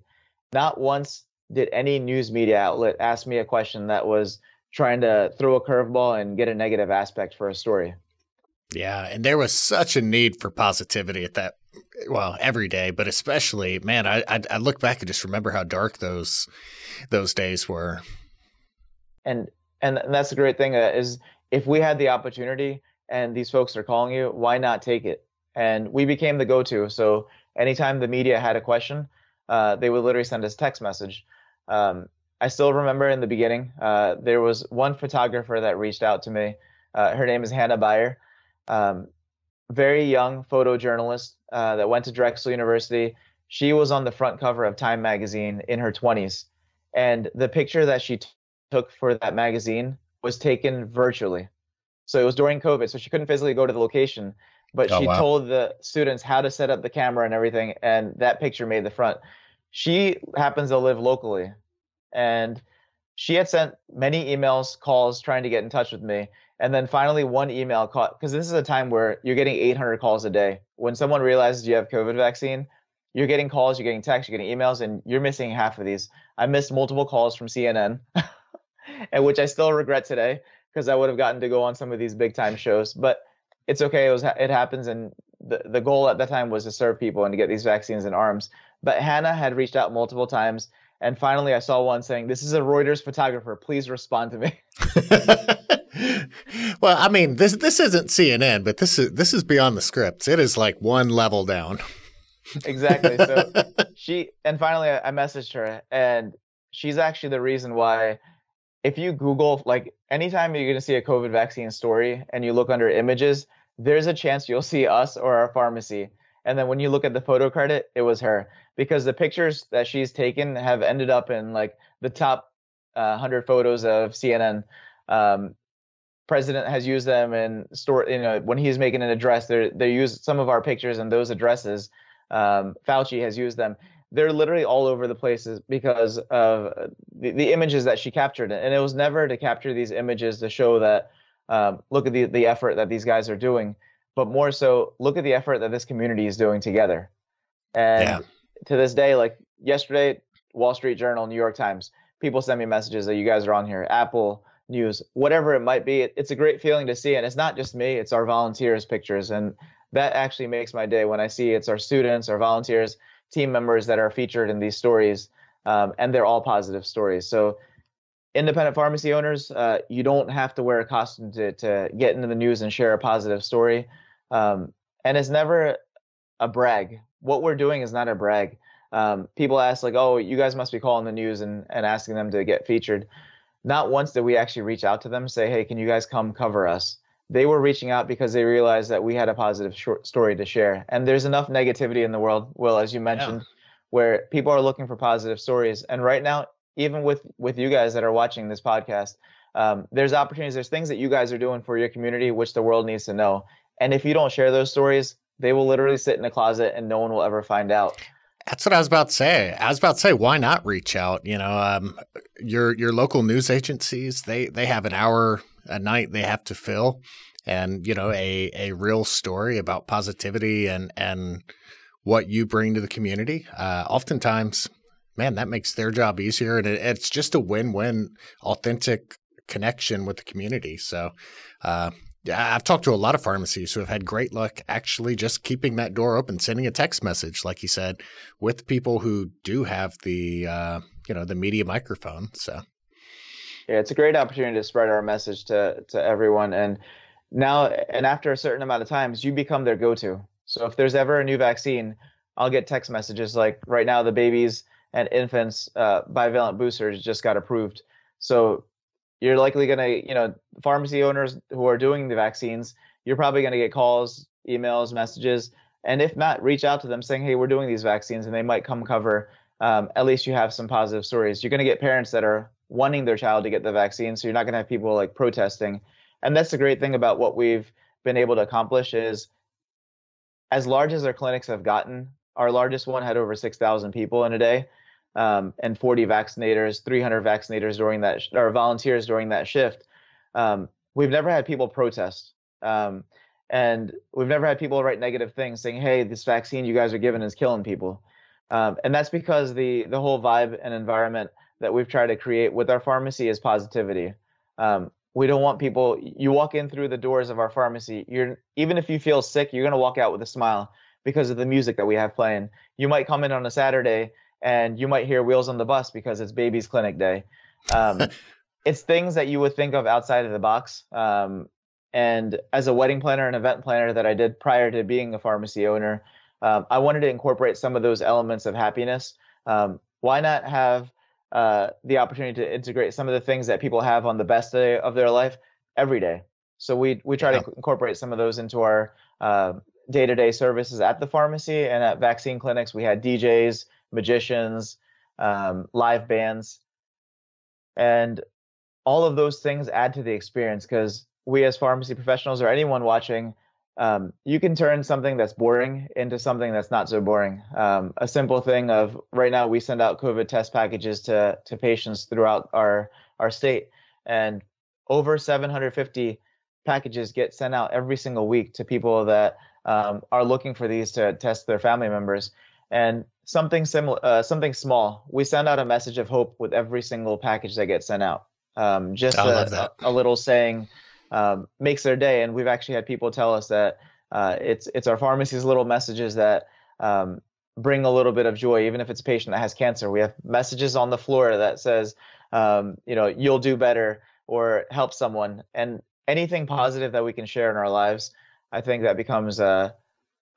S2: Not once did any news media outlet ask me a question that was trying to throw a curveball and get a negative aspect for a story.
S1: Yeah, and there was such a need for positivity at that. Well, every day, but especially, man, I, I, I look back and just remember how dark those those days were.
S2: And and that's the great thing uh, is if we had the opportunity and these folks are calling you, why not take it? And we became the go-to. So anytime the media had a question, uh, they would literally send us text message. Um, I still remember in the beginning, uh, there was one photographer that reached out to me. Uh, her name is Hannah Beier, um, very young photojournalist uh, that went to Drexel University. She was on the front cover of Time magazine in her 20s, and the picture that she t- took for that magazine was taken virtually. So it was during COVID, so she couldn't physically go to the location, but oh, she wow. told the students how to set up the camera and everything, and that picture made the front. She happens to live locally, and she had sent many emails, calls trying to get in touch with me. And then finally, one email call because this is a time where you're getting 800 calls a day. When someone realizes you have COVID vaccine, you're getting calls, you're getting texts, you're getting emails, and you're missing half of these. I missed multiple calls from CNN, and which I still regret today because I would have gotten to go on some of these big time shows. But it's okay. It was it happens, and the the goal at that time was to serve people and to get these vaccines in arms. But Hannah had reached out multiple times and finally, I saw one saying, "This is a Reuters photographer. Please respond to me."
S1: well, I mean, this this isn't CNN, but this is this is beyond the scripts. It is like one level down.
S2: exactly. So she and finally, I, messaged her, and she's actually the reason why. If you Google, like, anytime you're going to see a COVID vaccine story and you look under images, there's a chance you'll see us or our pharmacy. And then when you look at the photo credit, it was her because the pictures that she's taken have ended up in like the top uh, 100 photos of CNN. Um, president has used them in store, you know, when he's making an address, they they use some of our pictures and those addresses. Um, Fauci has used them. They're literally all over the places because of the, the images that she captured. And it was never to capture these images to show that, um, look at the, the effort that these guys are doing, but more so, look at the effort that this community is doing together. And yeah to this day, like yesterday, Wall Street Journal, New York Times, people send me messages that you guys are on here, Apple News, whatever it might be. It, it's a great feeling to see, and it's not just me; it's our volunteers' pictures, and that actually makes my day when I see it's our students, our volunteers, team members that are featured in these stories, um, and they're all positive stories. So. Independent pharmacy owners, uh, you don't have to wear a costume to, to get into the news and share a positive story. Um, and it's never a brag what we're doing is not a brag. Um, people ask like, "Oh, you guys must be calling the news and, and asking them to get featured." Not once did we actually reach out to them say, "Hey, can you guys come cover us?" They were reaching out because they realized that we had a positive short story to share. And there's enough negativity in the world, Will, as you mentioned, yeah. where people are looking for positive stories. And right now, even with with you guys that are watching this podcast, um, there's opportunities. There's things that you guys are doing for your community, which the world needs to know. And if you don't share those stories, they will literally sit in a closet and no one will ever find out.
S1: That's what I was about to say. I was about to say, why not reach out? You know, um, your your local news agencies they they have an hour a night they have to fill, and you know a a real story about positivity and and what you bring to the community. Uh, oftentimes, man, that makes their job easier, and it, it's just a win-win, authentic connection with the community. So, uh, yeah, I've talked to a lot of pharmacies who have had great luck actually just keeping that door open, sending a text message, like you said, with people who do have the uh, you know the media microphone. So,
S2: yeah, it's a great opportunity to spread our message to to everyone, and now and after a certain amount of times, you become their go-to. So if there's ever a new vaccine, I'll get text messages like right now the babies and infants uh, bivalent boosters just got approved. So you're likely going to, you know, pharmacy owners who are doing the vaccines, you're probably going to get calls, emails, messages, and if not, reach out to them saying, "Hey, we're doing these vaccines," and they might come cover. Um, at least you have some positive stories. You're going to get parents that are wanting their child to get the vaccine, so you're not going to have people like protesting. And that's the great thing about what we've been able to accomplish is, as large as our clinics have gotten, our largest one had over 6,000 people in a day um, and 40 vaccinators, 300 vaccinators during that, sh- or volunteers during that shift. Um, we've never had people protest. Um, and we've never had people write negative things saying, hey, this vaccine you guys are giving is killing people. Um, and that's because the, the whole vibe and environment that we've tried to create with our pharmacy is positivity. Um, we don't want people, you walk in through the doors of our pharmacy, you're, even if you feel sick, you're going to walk out with a smile because of the music that we have playing. You might come in on a Saturday and you might hear wheels on the bus because it's baby's clinic day. Um, it's things that you would think of outside of the box. Um, and as a wedding planner and event planner that I did prior to being a pharmacy owner, um, I wanted to incorporate some of those elements of happiness. Um, why not have uh, the opportunity to integrate some of the things that people have on the best day of their life every day? So we we try yeah. to incorporate some of those into our uh, day-to-day services at the pharmacy and at vaccine clinics. We had DJs, magicians, um, live bands, and all of those things add to the experience because we as pharmacy professionals or anyone watching um, you can turn something that's boring into something that's not so boring. Um, a simple thing of right now we send out COVID test packages to to patients throughout our our state, and over 750 packages get sent out every single week to people that um, are looking for these to test their family members. And something similar, uh, something small. We send out a message of hope with every single package that gets sent out. Um, just a, a, little saying um, makes their day. And we've actually had people tell us that uh, it's it's our pharmacy's little messages that um, bring a little bit of joy, even if it's a patient that has cancer. We have messages on the floor that says, um, you know, you'll do better or help someone, and anything positive that we can share in our lives. I think that becomes a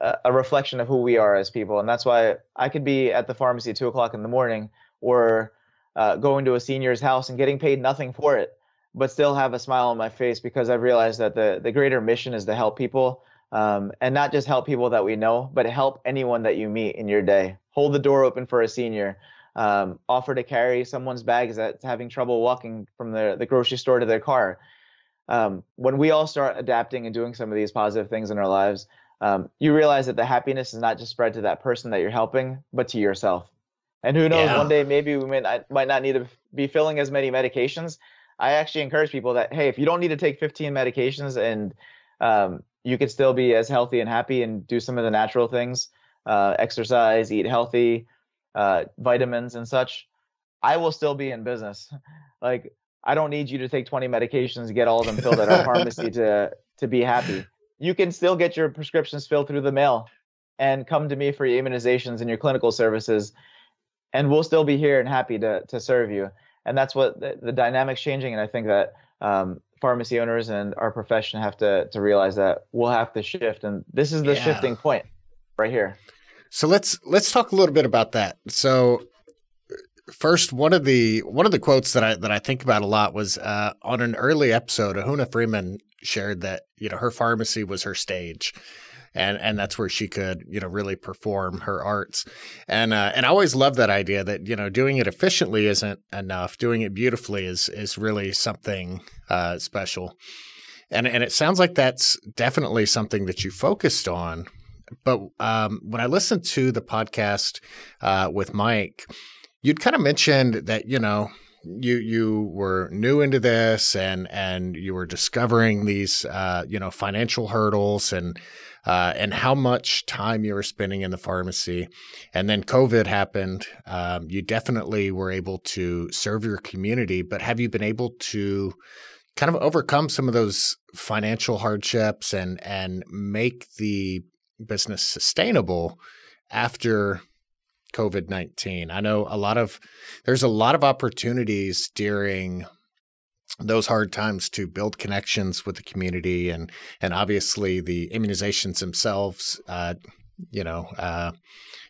S2: a reflection of who we are as people, and that's why I could be at the pharmacy at two o'clock in the morning or uh, going to a senior's house and getting paid nothing for it, but still have a smile on my face because I've realized that the the greater mission is to help people, um, and not just help people that we know, but help anyone that you meet in your day. Hold the door open for a senior. Um, offer to carry someone's bags that's having trouble walking from the, the grocery store to their car. Um, when we all start adapting and doing some of these positive things in our lives, um, you realize that the happiness is not just spread to that person that you're helping, but to yourself. And who knows, yeah. one day maybe we might not, might not need to be filling as many medications. I actually encourage people that hey, if you don't need to take 15 medications and um, you could still be as healthy and happy and do some of the natural things, uh, exercise, eat healthy, uh, vitamins and such, I will still be in business. Like I don't need you to take 20 medications get all of them filled at our pharmacy to to be happy you can still get your prescriptions filled through the mail and come to me for your immunizations and your clinical services and we'll still be here and happy to, to serve you and that's what the, the dynamics changing and i think that um, pharmacy owners and our profession have to, to realize that we'll have to shift and this is the yeah. shifting point right here
S1: so let's let's talk a little bit about that so first one of the one of the quotes that I that I think about a lot was uh, on an early episode. Ahuna Freeman shared that you know her pharmacy was her stage and and that's where she could you know really perform her arts. And uh, and I always love that idea that you know doing it efficiently isn't enough. Doing it beautifully is is really something uh, special. And and it sounds like that's definitely something that you focused on. But um, when I listened to the podcast uh, with Mike you'd kind of mentioned that you know you you were new into this and and you were discovering these uh, you know financial hurdles and uh, and how much time you were spending in the pharmacy. And then COVID happened. Um, you definitely were able to serve your community, but have you been able to kind of overcome some of those financial hardships and and make the business sustainable after COVID 19? I know a lot of there's a lot of opportunities during those hard times to build connections with the community and and obviously the immunizations themselves uh, you know uh,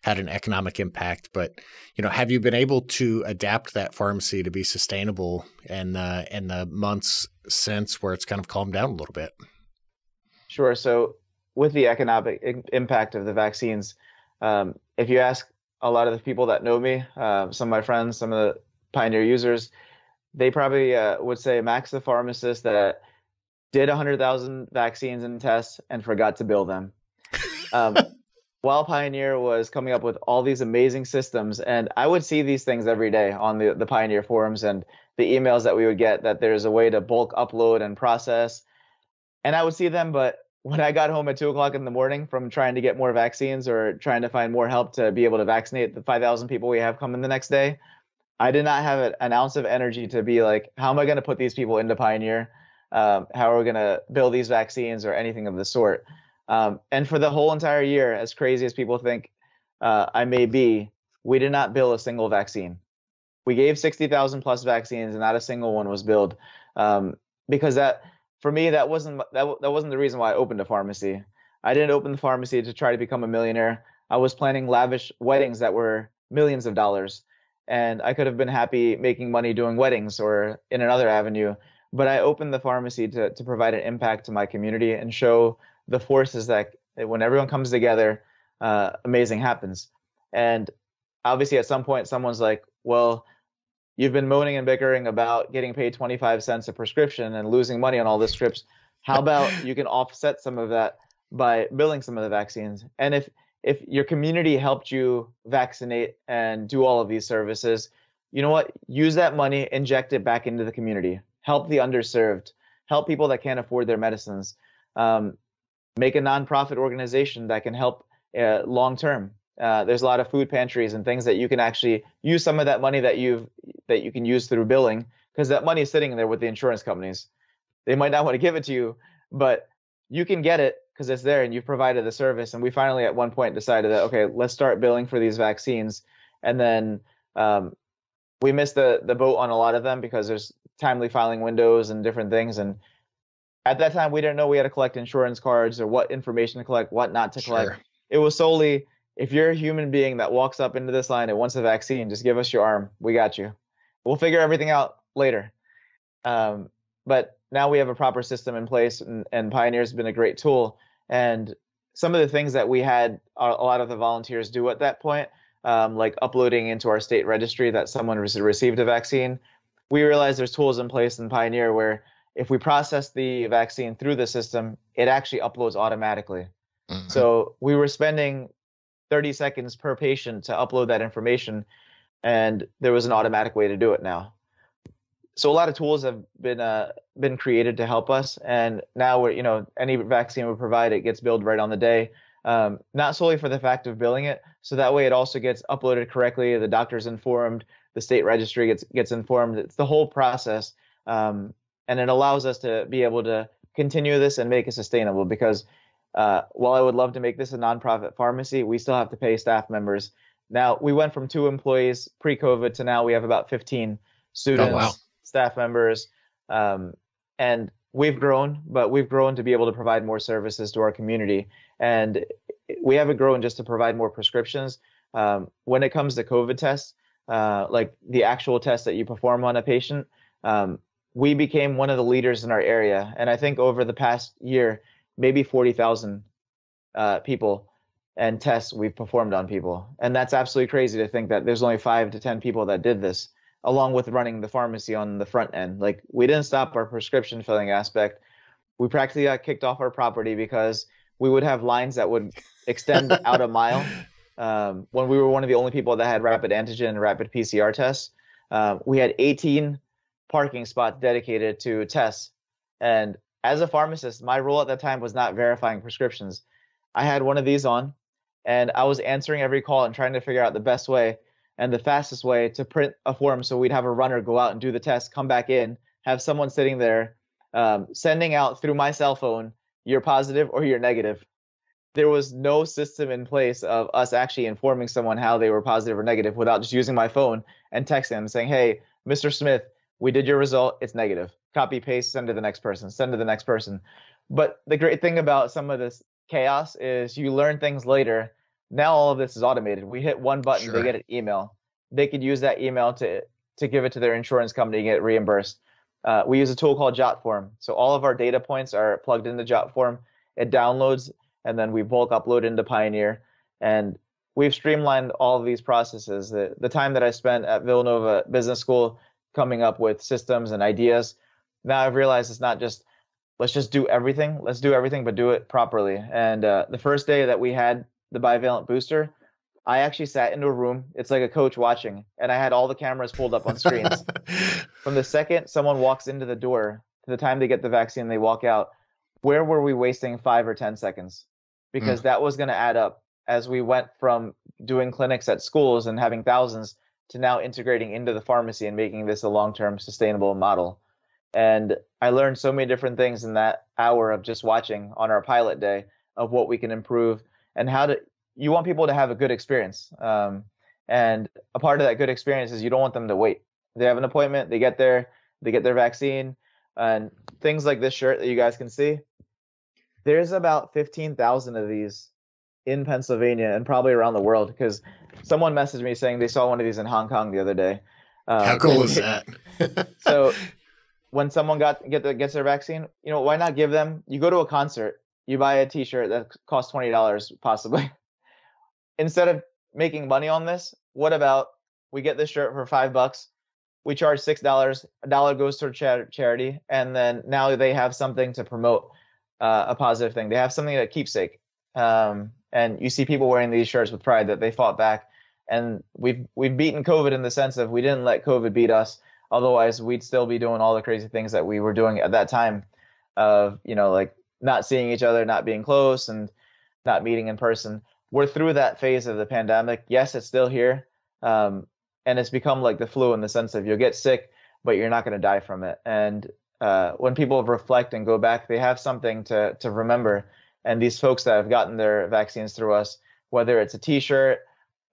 S1: had an economic impact but you know have you been able to adapt that pharmacy to be sustainable in uh, in the months since where it's kind of calmed down a little bit
S2: sure so with the economic impact of the vaccines um, if you ask a lot of the people that know me uh, some of my friends some of the pioneer users they probably uh, would say Max the pharmacist that did 100,000 vaccines and tests and forgot to bill them. Um, while Pioneer was coming up with all these amazing systems, and I would see these things every day on the, the Pioneer forums and the emails that we would get that there's a way to bulk upload and process. And I would see them, but when I got home at two o'clock in the morning from trying to get more vaccines or trying to find more help to be able to vaccinate the 5,000 people we have coming the next day, I did not have an ounce of energy to be like, how am I going to put these people into Pioneer? Um, how are we going to build these vaccines or anything of the sort? Um, and for the whole entire year, as crazy as people think uh, I may be, we did not build a single vaccine. We gave 60,000 plus vaccines, and not a single one was billed. Um, because that, for me, that wasn't that, that wasn't the reason why I opened a pharmacy. I didn't open the pharmacy to try to become a millionaire. I was planning lavish weddings that were millions of dollars and I could have been happy making money doing weddings or in another avenue. But I opened the pharmacy to to provide an impact to my community and show the forces that when everyone comes together, uh, amazing happens. And obviously, at some point, someone's like, "Well, you've been moaning and bickering about getting paid 25 cents a prescription and losing money on all the scripts. How about you can offset some of that by billing some of the vaccines? And if if your community helped you vaccinate and do all of these services, you know what? Use that money, inject it back into the community, help the underserved, help people that can't afford their medicines. Um, make a nonprofit organization that can help uh, long term. Uh, there's a lot of food pantries and things that you can actually use some of that money that you've that you can use through billing because that money is sitting there with the insurance companies. They might not want to give it to you, but you can get it because it's there and you've provided the service. And we finally at one point decided that okay, let's start billing for these vaccines. And then um, we missed the the boat on a lot of them because there's timely filing windows and different things. And at that time, we didn't know we had to collect insurance cards or what information to collect, what not to collect. Sure. It was solely if you're a human being that walks up into this line and wants a vaccine, just give us your arm. We got you. We'll figure everything out later. Um, but now we have a proper system in place, and, and Pioneer's been a great tool. And some of the things that we had a lot of the volunteers do at that point, um, like uploading into our state registry that someone received a vaccine, we realized there's tools in place in Pioneer where if we process the vaccine through the system, it actually uploads automatically. Mm-hmm. So we were spending 30 seconds per patient to upload that information, and there was an automatic way to do it now so a lot of tools have been uh, been created to help us, and now we're you know any vaccine we provide it gets billed right on the day. Um, not solely for the fact of billing it, so that way it also gets uploaded correctly. The doctor's informed, the state registry gets gets informed. It's the whole process, um, and it allows us to be able to continue this and make it sustainable. Because uh, while I would love to make this a nonprofit pharmacy, we still have to pay staff members. Now we went from two employees pre-COVID to now we have about 15 students. Oh, wow staff members, um, and we've grown, but we've grown to be able to provide more services to our community. And we haven't grown just to provide more prescriptions. Um, when it comes to COVID tests, uh, like the actual test that you perform on a patient, um, we became one of the leaders in our area. And I think over the past year, maybe 40,000 uh, people and tests we've performed on people. And that's absolutely crazy to think that there's only five to 10 people that did this along with running the pharmacy on the front end. Like we didn't stop our prescription filling aspect. We practically got kicked off our property because we would have lines that would extend out a mile. Um, when we were one of the only people that had rapid antigen and rapid PCR tests, uh, we had 18 parking spots dedicated to tests. And as a pharmacist, my role at that time was not verifying prescriptions. I had one of these on, and I was answering every call and trying to figure out the best way and the fastest way to print a form so we'd have a runner go out and do the test, come back in, have someone sitting there um, sending out through my cell phone, you're positive or you're negative. There was no system in place of us actually informing someone how they were positive or negative without just using my phone and texting them saying, hey, Mr. Smith, we did your result, it's negative. Copy, paste, send to the next person, send to the next person. But the great thing about some of this chaos is you learn things later now all of this is automated. We hit one button, sure. they get an email. They could use that email to to give it to their insurance company and get reimbursed. Uh, we use a tool called JotForm. So all of our data points are plugged into JotForm. It downloads and then we bulk upload into Pioneer. And we've streamlined all of these processes. The, the time that I spent at Villanova Business School coming up with systems and ideas, now I've realized it's not just let's just do everything. Let's do everything, but do it properly. And uh, the first day that we had the bivalent booster, I actually sat into a room. It's like a coach watching, and I had all the cameras pulled up on screens. From the second someone walks into the door to the time they get the vaccine, they walk out. Where were we wasting five or ten seconds? Because mm. that was going to add up as we went from doing clinics at schools and having thousands to now integrating into the pharmacy and making this a long-term sustainable model. And I learned so many different things in that hour of just watching on our pilot day of what we can improve and how to you want people to have a good experience um, and a part of that good experience is you don't want them to wait they have an appointment they get there they get their vaccine and things like this shirt that you guys can see there's about 15,000 of these in Pennsylvania and probably around the world because someone messaged me saying they saw one of these in Hong Kong the other day.
S1: Um, How cool is that?
S2: so when someone got get the, gets their vaccine, you know, why not give them? You go to a concert, you buy a t-shirt that costs $20 possibly instead of making money on this what about we get this shirt for five bucks we charge six dollars a dollar goes to charity and then now they have something to promote uh, a positive thing they have something that keepsake um, and you see people wearing these shirts with pride that they fought back and we've we've beaten covid in the sense of we didn't let covid beat us otherwise we'd still be doing all the crazy things that we were doing at that time of you know like not seeing each other, not being close, and not meeting in person. We're through that phase of the pandemic. Yes, it's still here, um, and it's become like the flu in the sense of you'll get sick, but you're not going to die from it. And uh, when people reflect and go back, they have something to to remember. And these folks that have gotten their vaccines through us, whether it's a T-shirt,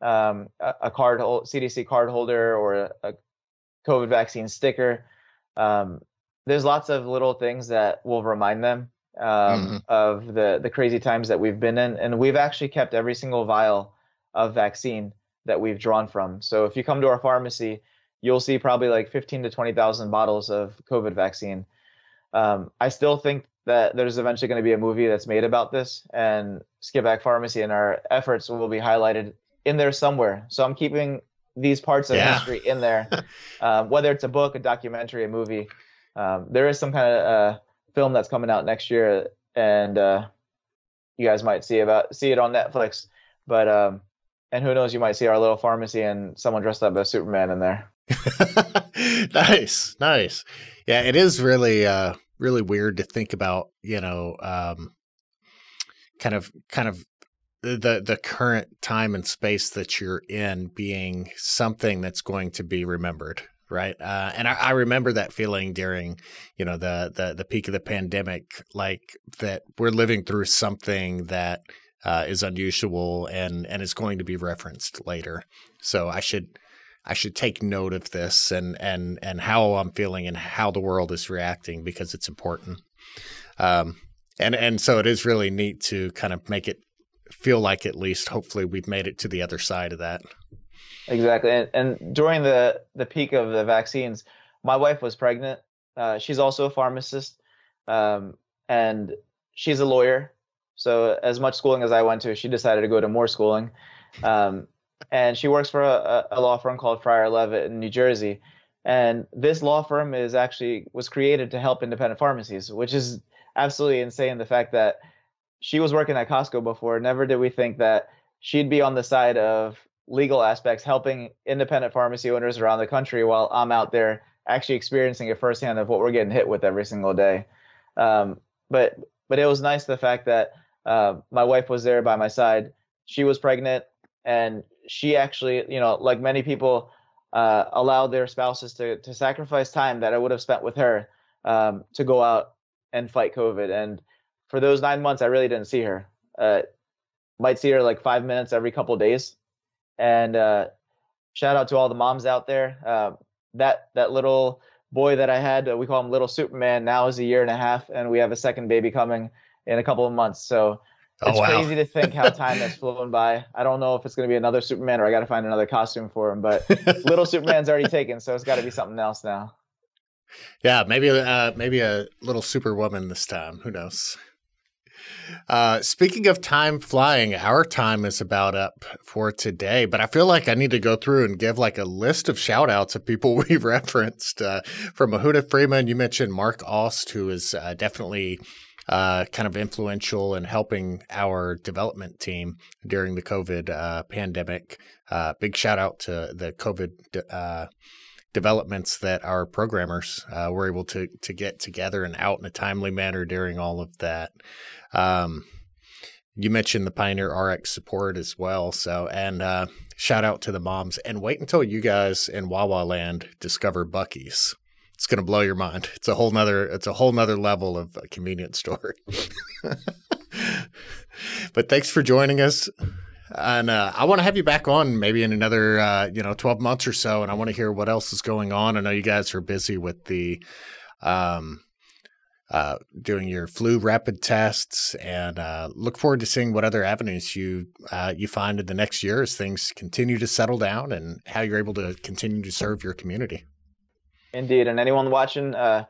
S2: um, a, a, card CDC card holder, or a COVID vaccine sticker, um, there's lots of little things that will remind them um, mm-hmm. of the the crazy times that we've been in, and we've actually kept every single vial of vaccine that we've drawn from. So if you come to our pharmacy, you'll see probably like 15 to 20,000 bottles of COVID vaccine. Um, I still think that there's eventually going to be a movie that's made about this, and Skippack Pharmacy and our efforts will be highlighted in there somewhere. So I'm keeping these parts of yeah. history in there, um, whether it's a book, a documentary, a movie. Um, there is some kind of uh, film that's coming out next year, and uh, you guys might see about see it on Netflix. But um, and who knows, you might see our little pharmacy and someone dressed up as Superman in there.
S1: nice, nice. Yeah, it is really uh, really weird to think about. You know, um, kind of kind of the the current time and space that you're in being something that's going to be remembered right? Uh, and I, I, remember that feeling during, you know, the, the the peak of the pandemic, like that we're living through something that uh, is unusual and and is going to be referenced later. So I should I should take note of this and and and how I'm feeling and how the world is reacting because it's important. Um, and and so it is really neat to kind of make it feel like at least hopefully we've made it to the other side of that.
S2: Exactly, and, and during the the peak of the vaccines, my wife was pregnant. Uh, she's also a pharmacist, um, and she's a lawyer. So as much schooling as I went to, she decided to go to more schooling. Um, and she works for a, a, law firm called Frier Levitt in New Jersey. And this law firm is actually was created to help independent pharmacies, which is absolutely insane. The fact that she was working at Costco before, never did we think that she'd be on the side of legal aspects, helping independent pharmacy owners around the country while I'm out there actually experiencing it firsthand of what we're getting hit with every single day. Um, but but it was nice the fact that uh, my wife was there by my side. She was pregnant, and she actually, you know, like many people, uh, allowed their spouses to to sacrifice time that I would have spent with her um, to go out and fight COVID. And for those nine months, I really didn't see her. Uh, might see her like five minutes every couple days. And uh, shout out to all the moms out there. Uh, that that little boy that I had, uh, we call him Little Superman. Now is a year and a half, and we have a second baby coming in a couple of months. So oh, it's oh, wow. crazy to think how time has flown by. I don't know if it's going to be another Superman or I got to find another costume for him. But Little Superman's already taken, so it's got to be something else now.
S1: Yeah, maybe uh, maybe a little Superwoman this time. Who knows? Uh, speaking of time flying, our time is about up for today, but I feel like I need to go through and give like a list of shout outs of people we referenced. Uh, from Mahuna Freeman, you mentioned Mark Aust, who is uh, definitely uh, kind of influential in helping our development team during the COVID uh, pandemic. Uh, big shout out to the COVID uh, developments that our programmers uh, were able to to get together and out in a timely manner during all of that. Um, you mentioned the Pioneer RX support as well. So, and uh, shout out to the moms. And wait until you guys in Wawa Land discover Buc-ee's. It's going to blow your mind. It's a whole nother. It's a whole nother level of convenience store. but thanks for joining us. And uh, I want to have you back on maybe in another, uh, you know, 12 months or so. And I want to hear what else is going on. I know you guys are busy with the um, uh, doing your flu rapid tests, and uh, look forward to seeing what other avenues you uh, you find in the next year as things continue to settle down, and how you're able to continue to serve your community.
S2: Indeed, and anyone watching, uh,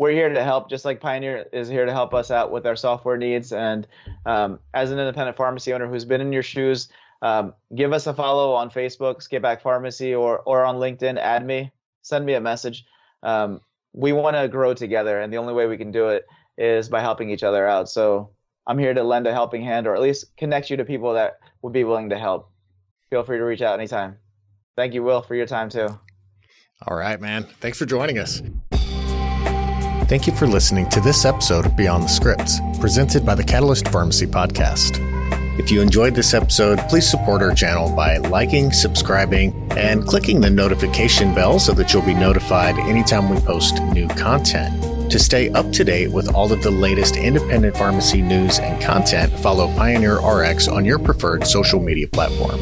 S2: we're here to help. Just like Pioneer is here to help us out with our software needs, and um, as an independent pharmacy owner who's been in your shoes, um, give us a follow on Facebook, Skippack Pharmacy, or or on LinkedIn. Add me, send me a message. Um, we want to grow together, and the only way we can do it is by helping each other out. So I'm here to lend a helping hand, or at least connect you to people that would be willing to help. Feel free to reach out anytime. Thank you, Will, for your time too.
S1: All right, man. Thanks for joining us. Thank you for listening to this episode of Beyond the Scripts, presented by the Catalyst Pharmacy Podcast. If you enjoyed this episode, please support our channel by liking, subscribing, and clicking the notification bell so that you'll be notified anytime we post new content. To stay up to date with all of the latest independent pharmacy news and content, follow Pioneer RX on your preferred social media platform.